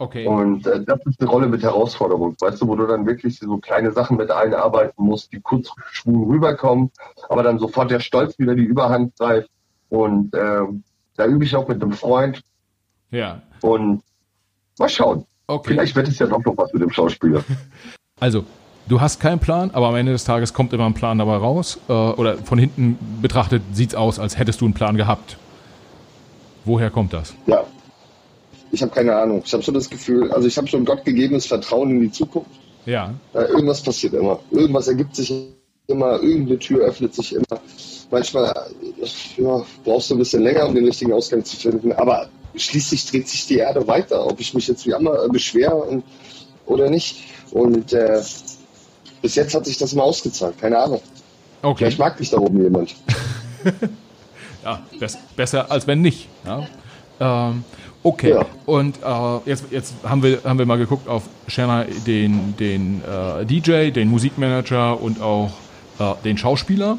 Okay. Und äh, das ist eine Rolle mit Herausforderung, weißt du, wo du dann wirklich so kleine Sachen mit allen arbeiten musst, die kurz schwul rüberkommen, aber dann sofort der Stolz wieder die Überhand greift. Und ähm, da übe ich auch mit einem Freund Ja. und mal schauen. Okay. Vielleicht wird es ja doch noch was mit dem Schauspieler. Also, du hast keinen Plan, aber am Ende des Tages kommt immer ein Plan dabei raus. Äh, oder von hinten betrachtet sieht's aus, als hättest du einen Plan gehabt. Woher kommt das? Ja. Ich habe keine Ahnung. Ich habe so das Gefühl, also ich habe so ein gottgegebenes Vertrauen in die Zukunft. Ja. Ja, irgendwas passiert immer. Irgendwas ergibt sich immer. Irgendeine Tür öffnet sich immer. Manchmal ja, brauchst du ein bisschen länger, um den richtigen Ausgang zu finden. Aber schließlich dreht sich die Erde weiter, ob ich mich jetzt wie immer beschwere und, oder nicht. Und äh, bis jetzt hat sich das mal ausgezahlt. Keine Ahnung. Okay. Vielleicht mag mich da oben jemand. Ja, bess, besser als wenn nicht. Ja. Ähm, okay. Ja. Und äh, jetzt, jetzt haben, wir, haben wir mal geguckt auf Shanna, den, den äh, DJ, den Musikmanager und auch äh, den Schauspieler.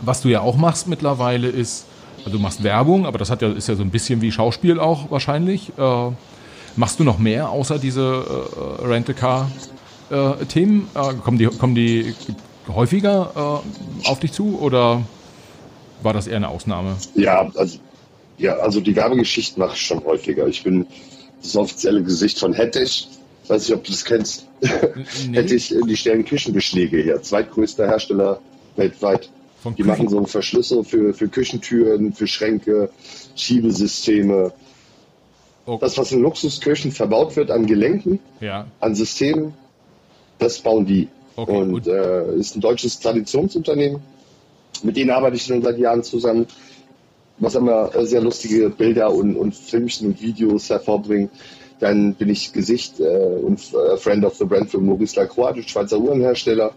Was du ja auch machst mittlerweile ist, also du machst Werbung, aber das hat ja, ist ja so ein bisschen wie Schauspiel auch wahrscheinlich. Äh, machst du noch mehr außer diese äh, Rent-A-Car-Themen? Äh, kommen, die, kommen die häufiger äh, auf dich zu oder war das eher eine Ausnahme? Ja, also, ja, also die Werbegeschichten mache ich schon häufiger. Ich bin das offizielle Gesicht von Hettich. Ich weiß nicht, ob du das kennst. Nee. Hettich, äh, die stellen Küchenbeschläge her. Zweitgrößter Hersteller weltweit. Von Die Küchen- machen so Verschlüsse für, für Küchentüren, für Schränke, Schiebesysteme. Oh, Das, was in Luxusküchen verbaut wird an Gelenken, ja, an Systemen, das bauen die. Okay, und und- äh, ist ein deutsches Traditionsunternehmen. Mit denen arbeite ich schon seit Jahren zusammen, was immer äh, sehr lustige Bilder und, und Filmchen und Videos hervorbringt. Dann bin ich Gesicht äh, und äh, Friend of the Brand für Maurice Lacroix, der Schweizer Uhrenhersteller.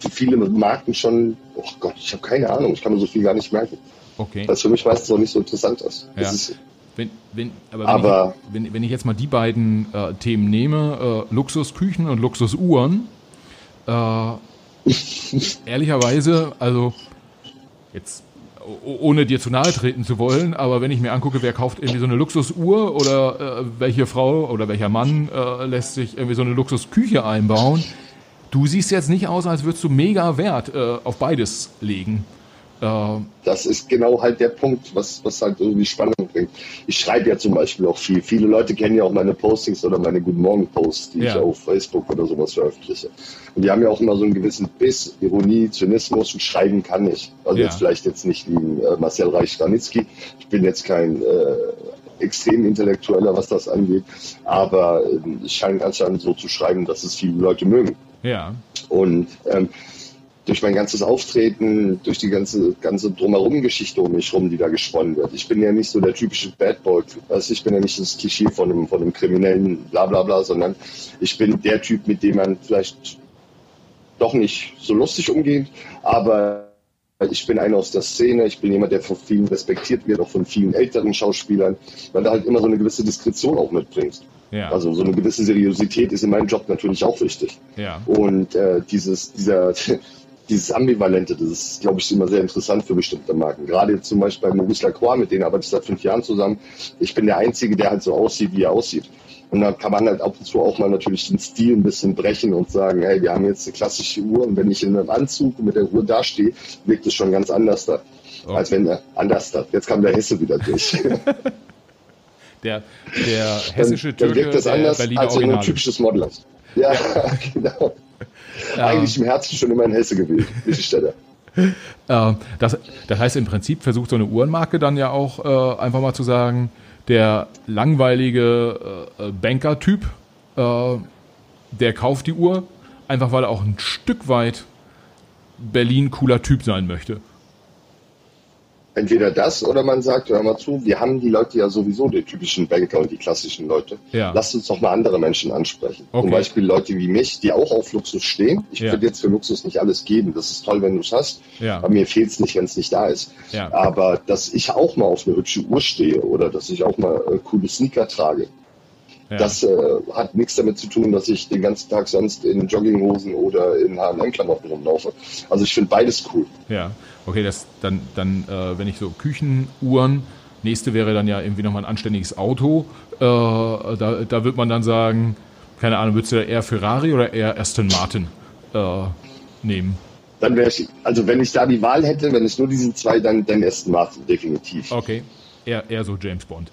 Für viele Marken schon, oh Gott, ich habe keine Ahnung, ich kann mir so viel gar nicht merken. okay. Was für mich meistens auch nicht so interessant ist. Ja. ist Wenn, wenn, aber wenn, Aber- ich, wenn, wenn ich jetzt mal die beiden äh, Themen nehme, äh, Luxusküchen und Luxusuhren, äh, ehrlicherweise, also jetzt ohne dir zu nahe treten zu wollen, aber wenn ich mir angucke, wer kauft irgendwie so eine Luxusuhr oder äh, welche Frau oder welcher Mann äh, lässt sich irgendwie so eine Luxusküche einbauen, du siehst jetzt nicht aus, als würdest du mega Wert äh, auf beides legen. Äh, das ist genau halt der Punkt, was, was halt irgendwie Spannung bringt. Ich schreibe ja zum Beispiel auch viel. Viele Leute kennen ja auch meine Postings oder meine Guten Morgen Posts, die ja. ich auf Facebook oder sowas veröffentliche. Und die haben ja auch immer so einen gewissen Biss, Ironie, Zynismus und schreiben kann ich. Also ja. jetzt vielleicht jetzt nicht wie äh, Marcel Reich-Stanitzky. Ich bin jetzt kein äh, extrem intellektueller, was das angeht, aber äh, es scheint anscheinend so zu schreiben, dass es viele Leute mögen. Ja. Und ähm, durch mein ganzes Auftreten, durch die ganze, ganze Drumherum-Geschichte um mich rum, die da gesponnen wird. Ich bin ja nicht so der typische Bad Boy. Also ich bin ja nicht das Klischee von einem, von einem kriminellen Blablabla, bla bla, sondern ich bin der Typ, mit dem man vielleicht doch nicht so lustig umgeht, aber ich bin einer aus der Szene, ich bin jemand, der von vielen respektiert wird, auch von vielen älteren Schauspielern, weil da halt immer so eine gewisse Diskretion auch mitbringst. Ja. Also so eine gewisse Seriosität ist in meinem Job natürlich auch wichtig. Ja. Und äh, dieses, dieser, dieses Ambivalente, das ist, glaube ich, immer sehr interessant für bestimmte Marken. Gerade zum Beispiel bei Maurice Lacroix, mit denen arbeite ich seit fünf Jahren zusammen. Ich bin der Einzige, der halt so aussieht, wie er aussieht. Und da kann man halt ab und zu auch mal natürlich den Stil ein bisschen brechen und sagen, hey, wir haben jetzt eine klassische Uhr und wenn ich in einem Anzug mit der Uhr dastehe, wirkt es schon ganz anders da. Oh. Als wenn er anders da. Jetzt kam der Hesse wieder durch. der, der hessische Türke, dann wirkt das anders, als wenn du ein typisches Model hast. Ja, ja. genau. Ja. Eigentlich im Herzen schon immer ein Hesse gewählt, Mittelstädter. Äh, das, das heißt, im Prinzip versucht so eine Uhrenmarke dann ja auch äh, einfach mal zu sagen, der langweilige äh, Banker-Typ, äh, der kauft die Uhr, einfach weil er auch ein Stück weit Berlin cooler Typ sein möchte. Entweder das oder man sagt, hör mal zu, wir haben die Leute ja sowieso, die typischen Banker und die klassischen Leute. Ja. Lasst uns doch mal andere Menschen ansprechen. Okay. Zum Beispiel Leute wie mich, die auch auf Luxus stehen. Ich ja. könnte jetzt für Luxus nicht alles geben. Das ist toll, wenn du es hast. Ja. Aber mir fehlt es nicht, wenn es nicht da ist. Ja. Aber dass ich auch mal auf eine hübsche Uhr stehe oder dass ich auch mal äh, coole Sneaker trage, ja. Das äh, hat nichts damit zu tun, dass ich den ganzen Tag sonst in Jogginghosen oder in H&M-Klamotten rumlaufe. Also ich finde beides cool. Ja, okay, das dann, dann äh, wenn ich so Küchenuhren, nächste wäre dann ja irgendwie nochmal ein anständiges Auto, äh, da, da wird man dann sagen, keine Ahnung, würdest du da eher Ferrari oder eher Aston Martin äh, nehmen? Dann wäre ich, also wenn ich da die Wahl hätte, wenn es nur diese zwei, dann, dann Aston Martin, definitiv. Okay, eher, eher so James Bond.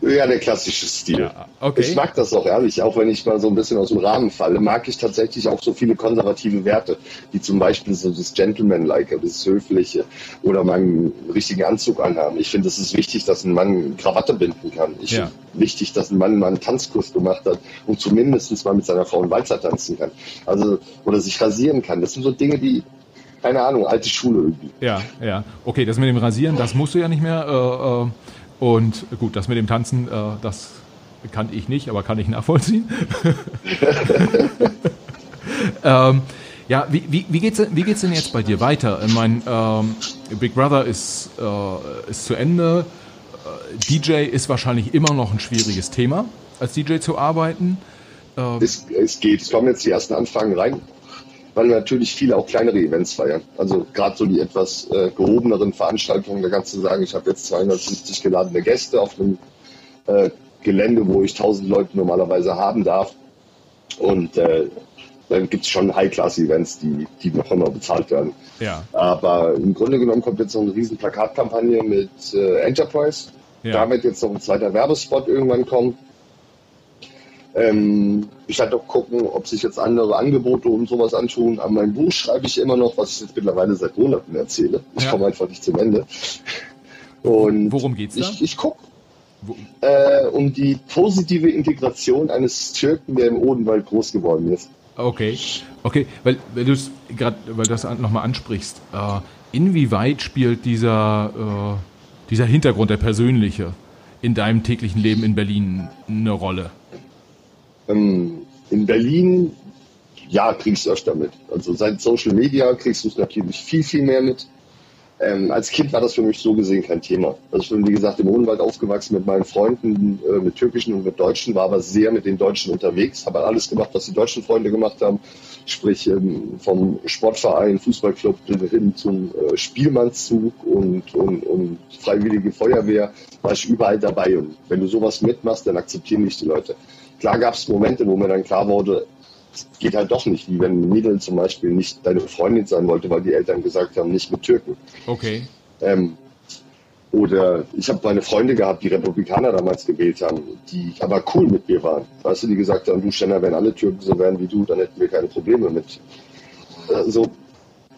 Ja, der klassische Stil. Ja, okay. Ich mag das auch ehrlich, auch wenn ich mal so ein bisschen aus dem Rahmen falle, mag ich tatsächlich auch so viele konservative Werte, wie zum Beispiel so das Gentleman-like, das Höfliche oder mal einen richtigen Anzug anhaben. Ich finde, es ist wichtig, dass ein Mann Krawatte binden kann. Ich ja. finde wichtig, dass ein Mann mal einen Tanzkurs gemacht hat und zumindest mal mit seiner Frau einen Walzer tanzen kann. Also, oder sich rasieren kann. Das sind so Dinge, die keine Ahnung, alte Schule irgendwie. Ja, ja. Okay, das mit dem Rasieren, das musst du ja nicht mehr. Äh, äh und gut, das mit dem Tanzen, äh, das kann ich nicht, aber kann ich nachvollziehen. ähm, ja, wie, wie, wie, geht's, wie geht's denn jetzt bei dir weiter? Ich meine, ähm, Big Brother ist, äh, ist zu Ende. Äh, DJ ist wahrscheinlich immer noch ein schwieriges Thema, als DJ zu arbeiten. Ähm, es, es geht. Es kommen jetzt die ersten Anfragen rein weil natürlich viele auch kleinere Events feiern. Also gerade so die etwas äh, gehobeneren Veranstaltungen, da kannst du sagen, ich habe jetzt 250 geladene Gäste auf einem äh, Gelände, wo ich 1000 Leute normalerweise haben darf. Und äh, dann gibt es schon High-Class-Events, die, die noch immer bezahlt werden. Ja. Aber im Grunde genommen kommt jetzt noch eine riesen Plakatkampagne mit äh, Enterprise. Ja. Da wird jetzt noch ein zweiter Werbespot irgendwann kommen. Ähm, ich werde auch gucken, ob sich jetzt andere Angebote und sowas anschauen. An meinem Buch schreibe ich immer noch, was ich jetzt mittlerweile seit Monaten erzähle. Ich ja. komme einfach nicht zum Ende. Und Worum geht's da? Ich, ich gucke äh, um die positive Integration eines Türken, der im Odenwald groß geworden ist. Okay, okay, weil, weil du gerade, weil das nochmal ansprichst, äh, inwieweit spielt dieser, äh, dieser Hintergrund, der persönliche, in deinem täglichen Leben in Berlin eine Rolle? Ähm, in Berlin, ja, kriegst du öfter mit. Also seit Social Media kriegst du es natürlich viel, viel mehr mit. Ähm, als Kind war das für mich so gesehen kein Thema. Also ich bin, wie gesagt, im Odenwald aufgewachsen mit meinen Freunden, äh, mit türkischen und mit Deutschen, war aber sehr mit den Deutschen unterwegs, habe alles gemacht, was die deutschen Freunde gemacht haben. Sprich ähm, vom Sportverein, Fußballclub hin zum äh, Spielmannszug und, und, und Freiwillige Feuerwehr, war ich überall dabei. Und wenn du sowas mitmachst, dann akzeptieren dich die Leute. Klar gab es Momente, wo mir dann klar wurde, es geht halt doch nicht, wie wenn ein Mädel zum Beispiel nicht deine Freundin sein wollte, weil die Eltern gesagt haben, nicht mit Türken. Okay. Ähm, oder ich habe meine Freunde gehabt, die Republikaner damals gewählt haben, die aber cool mit mir waren. Weißt du, die gesagt haben, du Stenner, wenn alle Türken so wären wie du, dann hätten wir keine Probleme mit. Äh, so,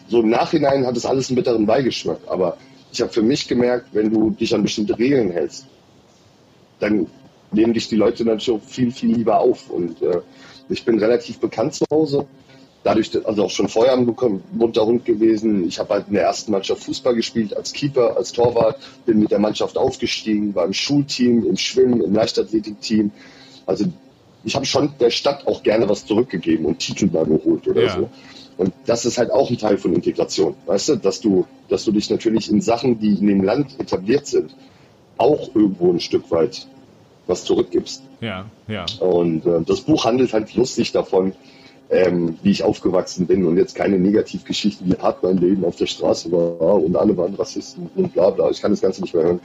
so im Nachhinein hat es alles einen bitteren Beigeschmack. Aber ich habe für mich gemerkt, wenn du dich an bestimmte Regeln hältst, dann nehmen dich die Leute natürlich auch viel, viel lieber auf. Und äh, ich bin relativ bekannt zu Hause dadurch, also auch schon vorher ein bunter Hund gewesen. Ich habe halt in der ersten Mannschaft Fußball gespielt, als Keeper, als Torwart, bin mit der Mannschaft aufgestiegen, war im Schulteam, im Schwimmen, im Leichtathletikteam. Also ich habe schon der Stadt auch gerne was zurückgegeben und Titel mal geholt oder ja. so. Und das ist halt auch ein Teil von Integration, weißt du, dass du, dass du dich natürlich in Sachen, die in dem Land etabliert sind, auch irgendwo ein Stück weit was zurückgibst. Ja, ja. Und äh, das Buch handelt halt lustig davon, ähm, wie ich aufgewachsen bin und jetzt keine Negativgeschichten, wie hart mein Leben auf der Straße war und alle waren Rassisten und bla bla. Ich kann das Ganze nicht mehr hören.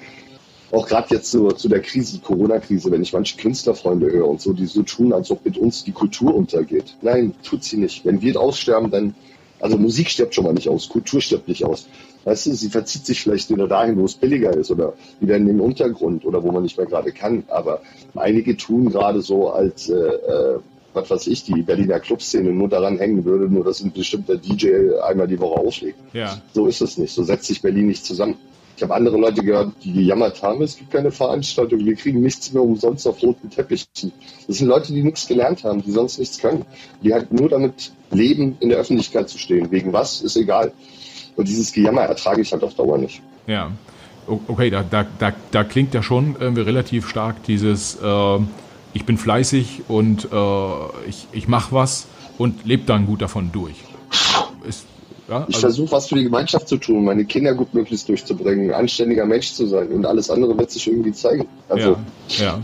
Auch gerade jetzt zu, zu der Krise, Corona-Krise, wenn ich manche Künstlerfreunde höre und so, die so tun, als ob mit uns die Kultur untergeht. Nein, tut sie nicht. Wenn wir aussterben, dann, also Musik stirbt schon mal nicht aus, Kultur stirbt nicht aus. Weißt du, sie verzieht sich vielleicht wieder dahin, wo es billiger ist oder wieder in den Untergrund oder wo man nicht mehr gerade kann. Aber einige tun gerade so, als äh, äh was weiß ich, die Berliner Clubszene nur daran hängen würde, nur dass ein bestimmter DJ einmal die Woche auflegt. Ja. So ist es nicht. So setzt sich Berlin nicht zusammen. Ich habe andere Leute gehört, die gejammert haben, es gibt keine Veranstaltung, wir kriegen nichts mehr umsonst auf roten Teppichen. Das sind Leute, die nichts gelernt haben, die sonst nichts können. Die halt nur damit leben, in der Öffentlichkeit zu stehen. Wegen was, ist egal. Und dieses Gejammer ertrage ich halt auf Dauer nicht. Ja. Okay, da, da, da, da klingt ja schon irgendwie relativ stark dieses, äh, ich bin fleißig und äh, ich, ich mache was und lebe dann gut davon durch. Ist, ja, also ich versuche was für die Gemeinschaft zu tun, meine Kinder gut möglichst durchzubringen, ein anständiger Mensch zu sein und alles andere wird sich irgendwie zeigen. Also, ja, ja.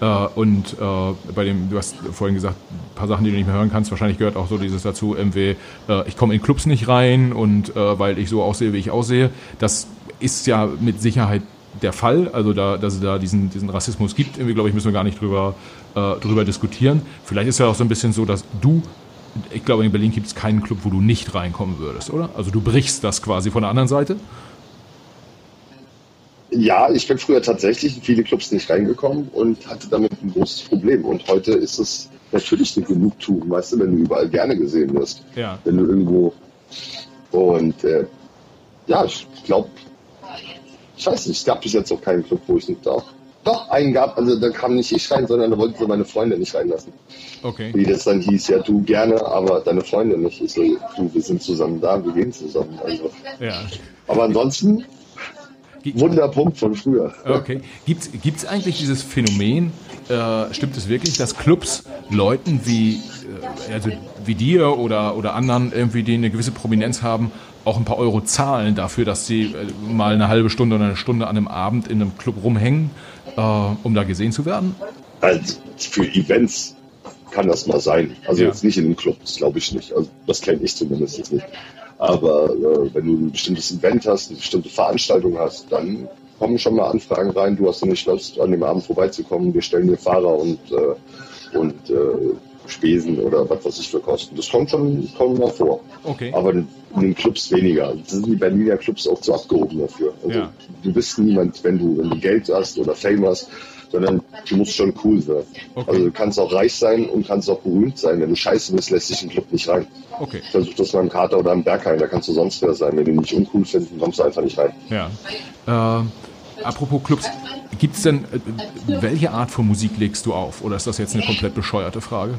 Äh, und äh, bei dem, du hast vorhin gesagt, ein paar Sachen, die du nicht mehr hören kannst, wahrscheinlich gehört auch so dieses dazu, irgendwie, äh, ich komme in Clubs nicht rein und äh, weil ich so aussehe, wie ich aussehe. Das ist ja mit Sicherheit der Fall, also da, dass es da diesen, diesen Rassismus gibt, irgendwie glaube ich, müssen wir gar nicht drüber, äh, drüber diskutieren. Vielleicht ist ja auch so ein bisschen so, dass du, ich glaube in Berlin gibt es keinen Club, wo du nicht reinkommen würdest, oder? Also du brichst das quasi von der anderen Seite? Ja, ich bin früher tatsächlich in viele Clubs nicht reingekommen und hatte damit ein großes Problem. Und heute ist es natürlich eine Genugtuung, weißt du, wenn du überall gerne gesehen wirst. Ja. Wenn du irgendwo. Und äh, ja, ich glaube, ich weiß nicht, es gab bis jetzt auch keinen Club, wo ich nicht doch. Doch, einen gab, also da kam nicht ich rein, sondern da wollten sie meine Freunde nicht reinlassen. Okay. Wie das dann hieß, ja, du gerne, aber deine Freunde nicht. Ich so, du, wir sind zusammen da, wir gehen zusammen. Also. Ja. Aber ansonsten, Wunderpunkt von früher. Okay. Gibt es eigentlich dieses Phänomen, äh, stimmt es wirklich, dass Clubs Leuten wie, äh, also wie dir oder, oder anderen irgendwie, die eine gewisse Prominenz haben, auch ein paar Euro zahlen dafür, dass sie äh, mal eine halbe Stunde oder eine Stunde an einem Abend in einem Club rumhängen, äh, um da gesehen zu werden? Also für Events kann das mal sein. Also ja. jetzt nicht in einem Club, das glaube ich nicht. Also das kenne ich zumindest jetzt nicht. Aber äh, wenn du ein bestimmtes Event hast, eine bestimmte Veranstaltung hast, dann kommen schon mal Anfragen rein. Du hast ja nicht Lust, an dem Abend vorbeizukommen. Wir stellen dir Fahrer und, äh, und äh, Spesen oder was weiß ich für Kosten. Das kommt schon kommt mal vor. Okay. Aber in, den Clubs weniger. Das sind die Berliner Clubs auch zu abgehoben dafür. Also ja. Du bist niemand, wenn du, wenn du Geld hast oder Fame hast, sondern du musst schon cool sein. Okay. Also du kannst auch reich sein und kannst auch berühmt sein. Wenn du scheiße bist, lässt sich ein Club nicht rein. Okay. Versuch das mal im Kater oder im Bergheim, da kannst du sonst wer sein. Wenn du nicht uncool findest, kommst du einfach nicht rein. Ja. Äh, apropos Clubs, gibt es denn, äh, welche Art von Musik legst du auf? Oder ist das jetzt eine komplett bescheuerte Frage?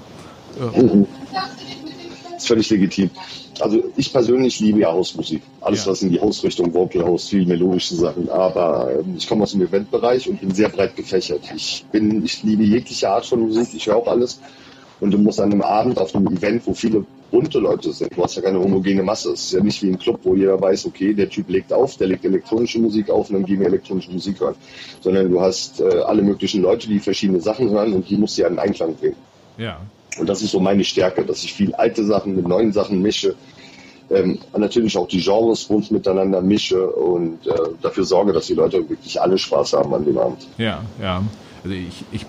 Mhm. Das ist völlig legitim. Also ich persönlich liebe ja Hausmusik. Alles, ja. was in die Hausrichtung, Vocal House, viel melodische Sachen. Aber ähm, ich komme aus dem Eventbereich und bin sehr breit gefächert. Ich bin, ich liebe jegliche Art von Musik. Ich höre auch alles. Und du musst an einem Abend auf einem Event, wo viele bunte Leute sind. Du hast ja keine homogene Masse. Es ist ja nicht wie ein Club, wo jeder weiß, okay, der Typ legt auf, der legt elektronische Musik auf und dann gehen wir elektronische Musik hören. Sondern du hast äh, alle möglichen Leute, die verschiedene Sachen hören und die musst du ja in Einklang bringen. Ja. Und das ist so meine Stärke, dass ich viel alte Sachen mit neuen Sachen mische. Ähm, natürlich auch die Genres rund miteinander mische und äh, dafür sorge, dass die Leute wirklich alle Spaß haben an dem Abend. Ja, ja. Also ich, ich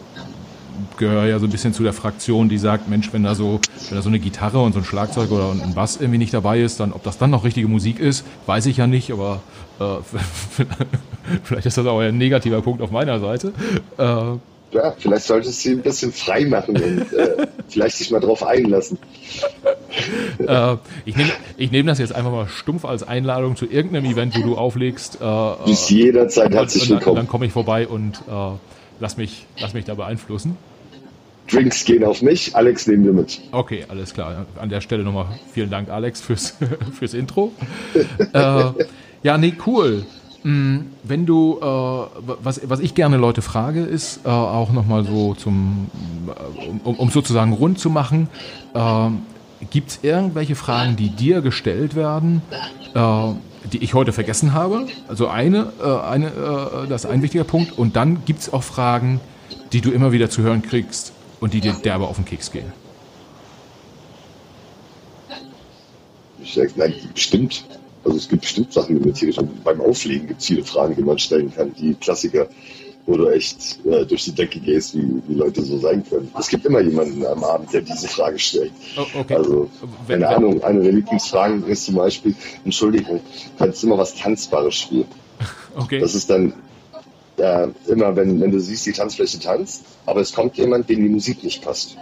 gehöre ja so ein bisschen zu der Fraktion, die sagt, Mensch, wenn da so, wenn da so eine Gitarre und so ein Schlagzeug oder ein Bass irgendwie nicht dabei ist, dann ob das dann noch richtige Musik ist, weiß ich ja nicht, aber äh, vielleicht ist das auch ein negativer Punkt auf meiner Seite. Äh, ja, vielleicht solltest du sie ein bisschen frei machen und äh, vielleicht sich mal drauf einlassen. äh, ich nehme ich nehm das jetzt einfach mal stumpf als Einladung zu irgendeinem Event, wo du auflegst. Äh, Bis jederzeit herzlich willkommen. Dann, dann komme ich vorbei und äh, lass, mich, lass mich da beeinflussen. Drinks gehen auf mich, Alex nehmen wir mit. Okay, alles klar. An der Stelle nochmal vielen Dank, Alex, fürs, fürs Intro. äh, ja, nee, cool. Mm, wenn du, äh, was, was ich gerne Leute frage, ist äh, auch nochmal so zum, äh, um, um sozusagen rund zu machen, äh, gibt es irgendwelche Fragen, die dir gestellt werden, äh, die ich heute vergessen habe? Also eine, äh, eine äh, das ist ein wichtiger Punkt. Und dann gibt es auch Fragen, die du immer wieder zu hören kriegst und die dir derbe auf den Keks gehen. Ich sage, nein, bestimmt. Also es gibt bestimmt Sachen, die man tierisch beim Auflegen gibt es viele Fragen, die man stellen kann. Die Klassiker, wo du echt äh, durch die Decke gehst, wie, wie Leute so sein können. Es gibt immer jemanden am Abend, der diese Frage stellt. Oh, okay. Also, keine wenn, Ahnung, eine der Lieblingsfragen ist zum Beispiel, Entschuldigung, kannst du immer was Tanzbares spielen? Okay. Das ist dann ja, immer, wenn, wenn du siehst, die Tanzfläche tanzt, aber es kommt jemand, dem die Musik nicht passt.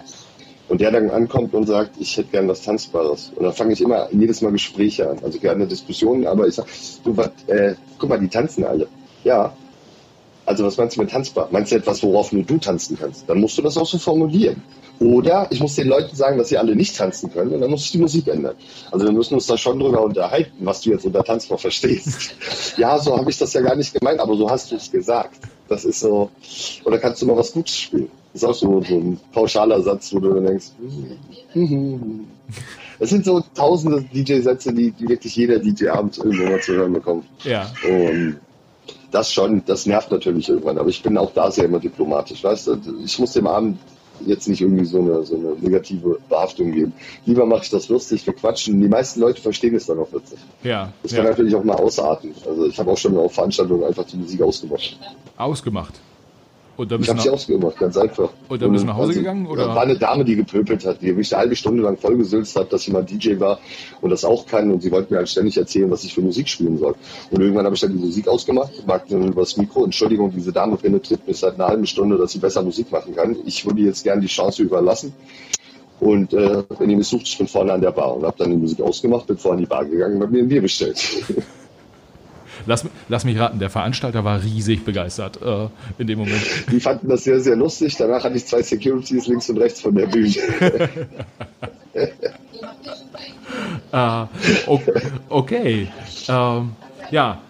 Und der dann ankommt und sagt, ich hätte gern was Tanzbares. Und dann fange ich immer jedes Mal Gespräche an. Also gerne Diskussionen, aber ich sage, du, was, äh, guck mal, die tanzen alle. Ja. Also was meinst du mit tanzbar? Meinst du etwas, worauf nur du tanzen kannst? Dann musst du das auch so formulieren. Oder ich muss den Leuten sagen, dass sie alle nicht tanzen können und dann muss ich die Musik ändern. Also wir müssen uns da schon drüber unterhalten, was du jetzt unter Tanzbar verstehst. ja, so habe ich das ja gar nicht gemeint, aber so hast du es gesagt. Das ist so, oder kannst du mal was Gutes spielen? Das ist auch so, so ein pauschaler Satz, wo du dann denkst, es sind so tausende DJ-Sätze, die, die, wirklich jeder DJ abends irgendwo mal zu hören bekommt. Ja. Und das schon, das nervt natürlich irgendwann, aber ich bin auch da sehr immer diplomatisch. Weißt du, ich muss dem Abend jetzt nicht irgendwie so eine, so eine negative Behaftung geben. Lieber mache ich das lustig, wir quatschen. Die meisten Leute verstehen es dann auch witzig. Ja. Das kann ja. natürlich auch mal ausarten. Also ich habe auch schon auf Veranstaltungen einfach die Musik ausgemacht. Ausgemacht? Und ich habe sie ausgemacht, ganz einfach. Und dann bist du nach Hause gegangen? Oder? war eine Dame, die gepöpelt hat, die mich eine halbe Stunde lang vollgesülzt hat, dass sie mal DJ war und das auch kann. Und sie wollte mir halt ständig erzählen, was ich für Musik spielen soll. Und irgendwann habe ich dann die Musik ausgemacht, mag dann über das Mikro, Entschuldigung, diese Dame penetriert mich seit einer halben Stunde, dass sie besser Musik machen kann. Ich würde jetzt gerne die Chance überlassen. Und äh, wenn ihr mich sucht, ich bin vorne an der Bar und habe dann die Musik ausgemacht, bin vorne in die Bar gegangen und habe mir ein Bier bestellt. Lass, lass mich raten, der Veranstalter war riesig begeistert äh, in dem Moment. Die fanden das sehr, sehr lustig. Danach hatte ich zwei Securities links und rechts von der Bühne. ah, okay. Ähm, ja,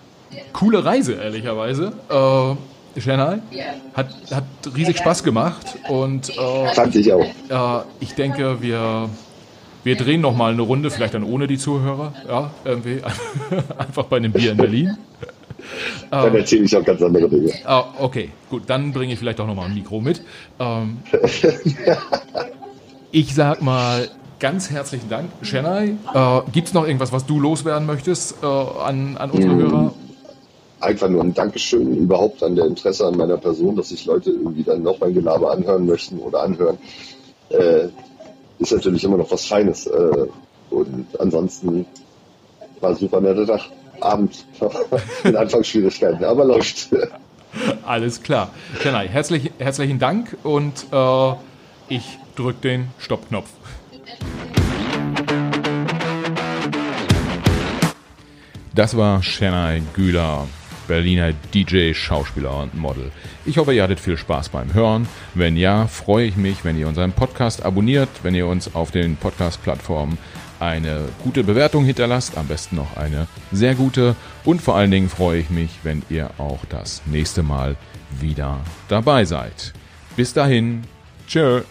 coole Reise, ehrlicherweise. Äh, Chennai. Hat, hat riesig Spaß gemacht und äh, fand ich auch. Äh, ich denke, wir wir drehen noch mal eine Runde, vielleicht dann ohne die Zuhörer. Ja, irgendwie. Einfach bei einem Bier in Berlin. Dann erzähle ich auch ganz andere Dinge. Ah, okay, gut, dann bringe ich vielleicht auch noch mal ein Mikro mit. Ähm, ich sag mal ganz herzlichen Dank, Chennai. Äh, Gibt es noch irgendwas, was du loswerden möchtest äh, an, an unsere hm. Hörer? Einfach nur ein Dankeschön überhaupt an der Interesse an meiner Person, dass sich Leute irgendwie dann noch mein Gelaber anhören möchten oder anhören. Äh, ist natürlich immer noch was Feines. Äh, und ansonsten war super netter Tag. Abend mit Anfangsschwierigkeiten, aber läuft. Alles klar. Kenai, herzlich, herzlichen Dank und äh, ich drücke den Stoppknopf. Das war Shanai Güler Berliner DJ, Schauspieler und Model. Ich hoffe, ihr hattet viel Spaß beim Hören. Wenn ja, freue ich mich, wenn ihr unseren Podcast abonniert, wenn ihr uns auf den Podcast-Plattformen eine gute Bewertung hinterlasst, am besten noch eine sehr gute. Und vor allen Dingen freue ich mich, wenn ihr auch das nächste Mal wieder dabei seid. Bis dahin, tschö.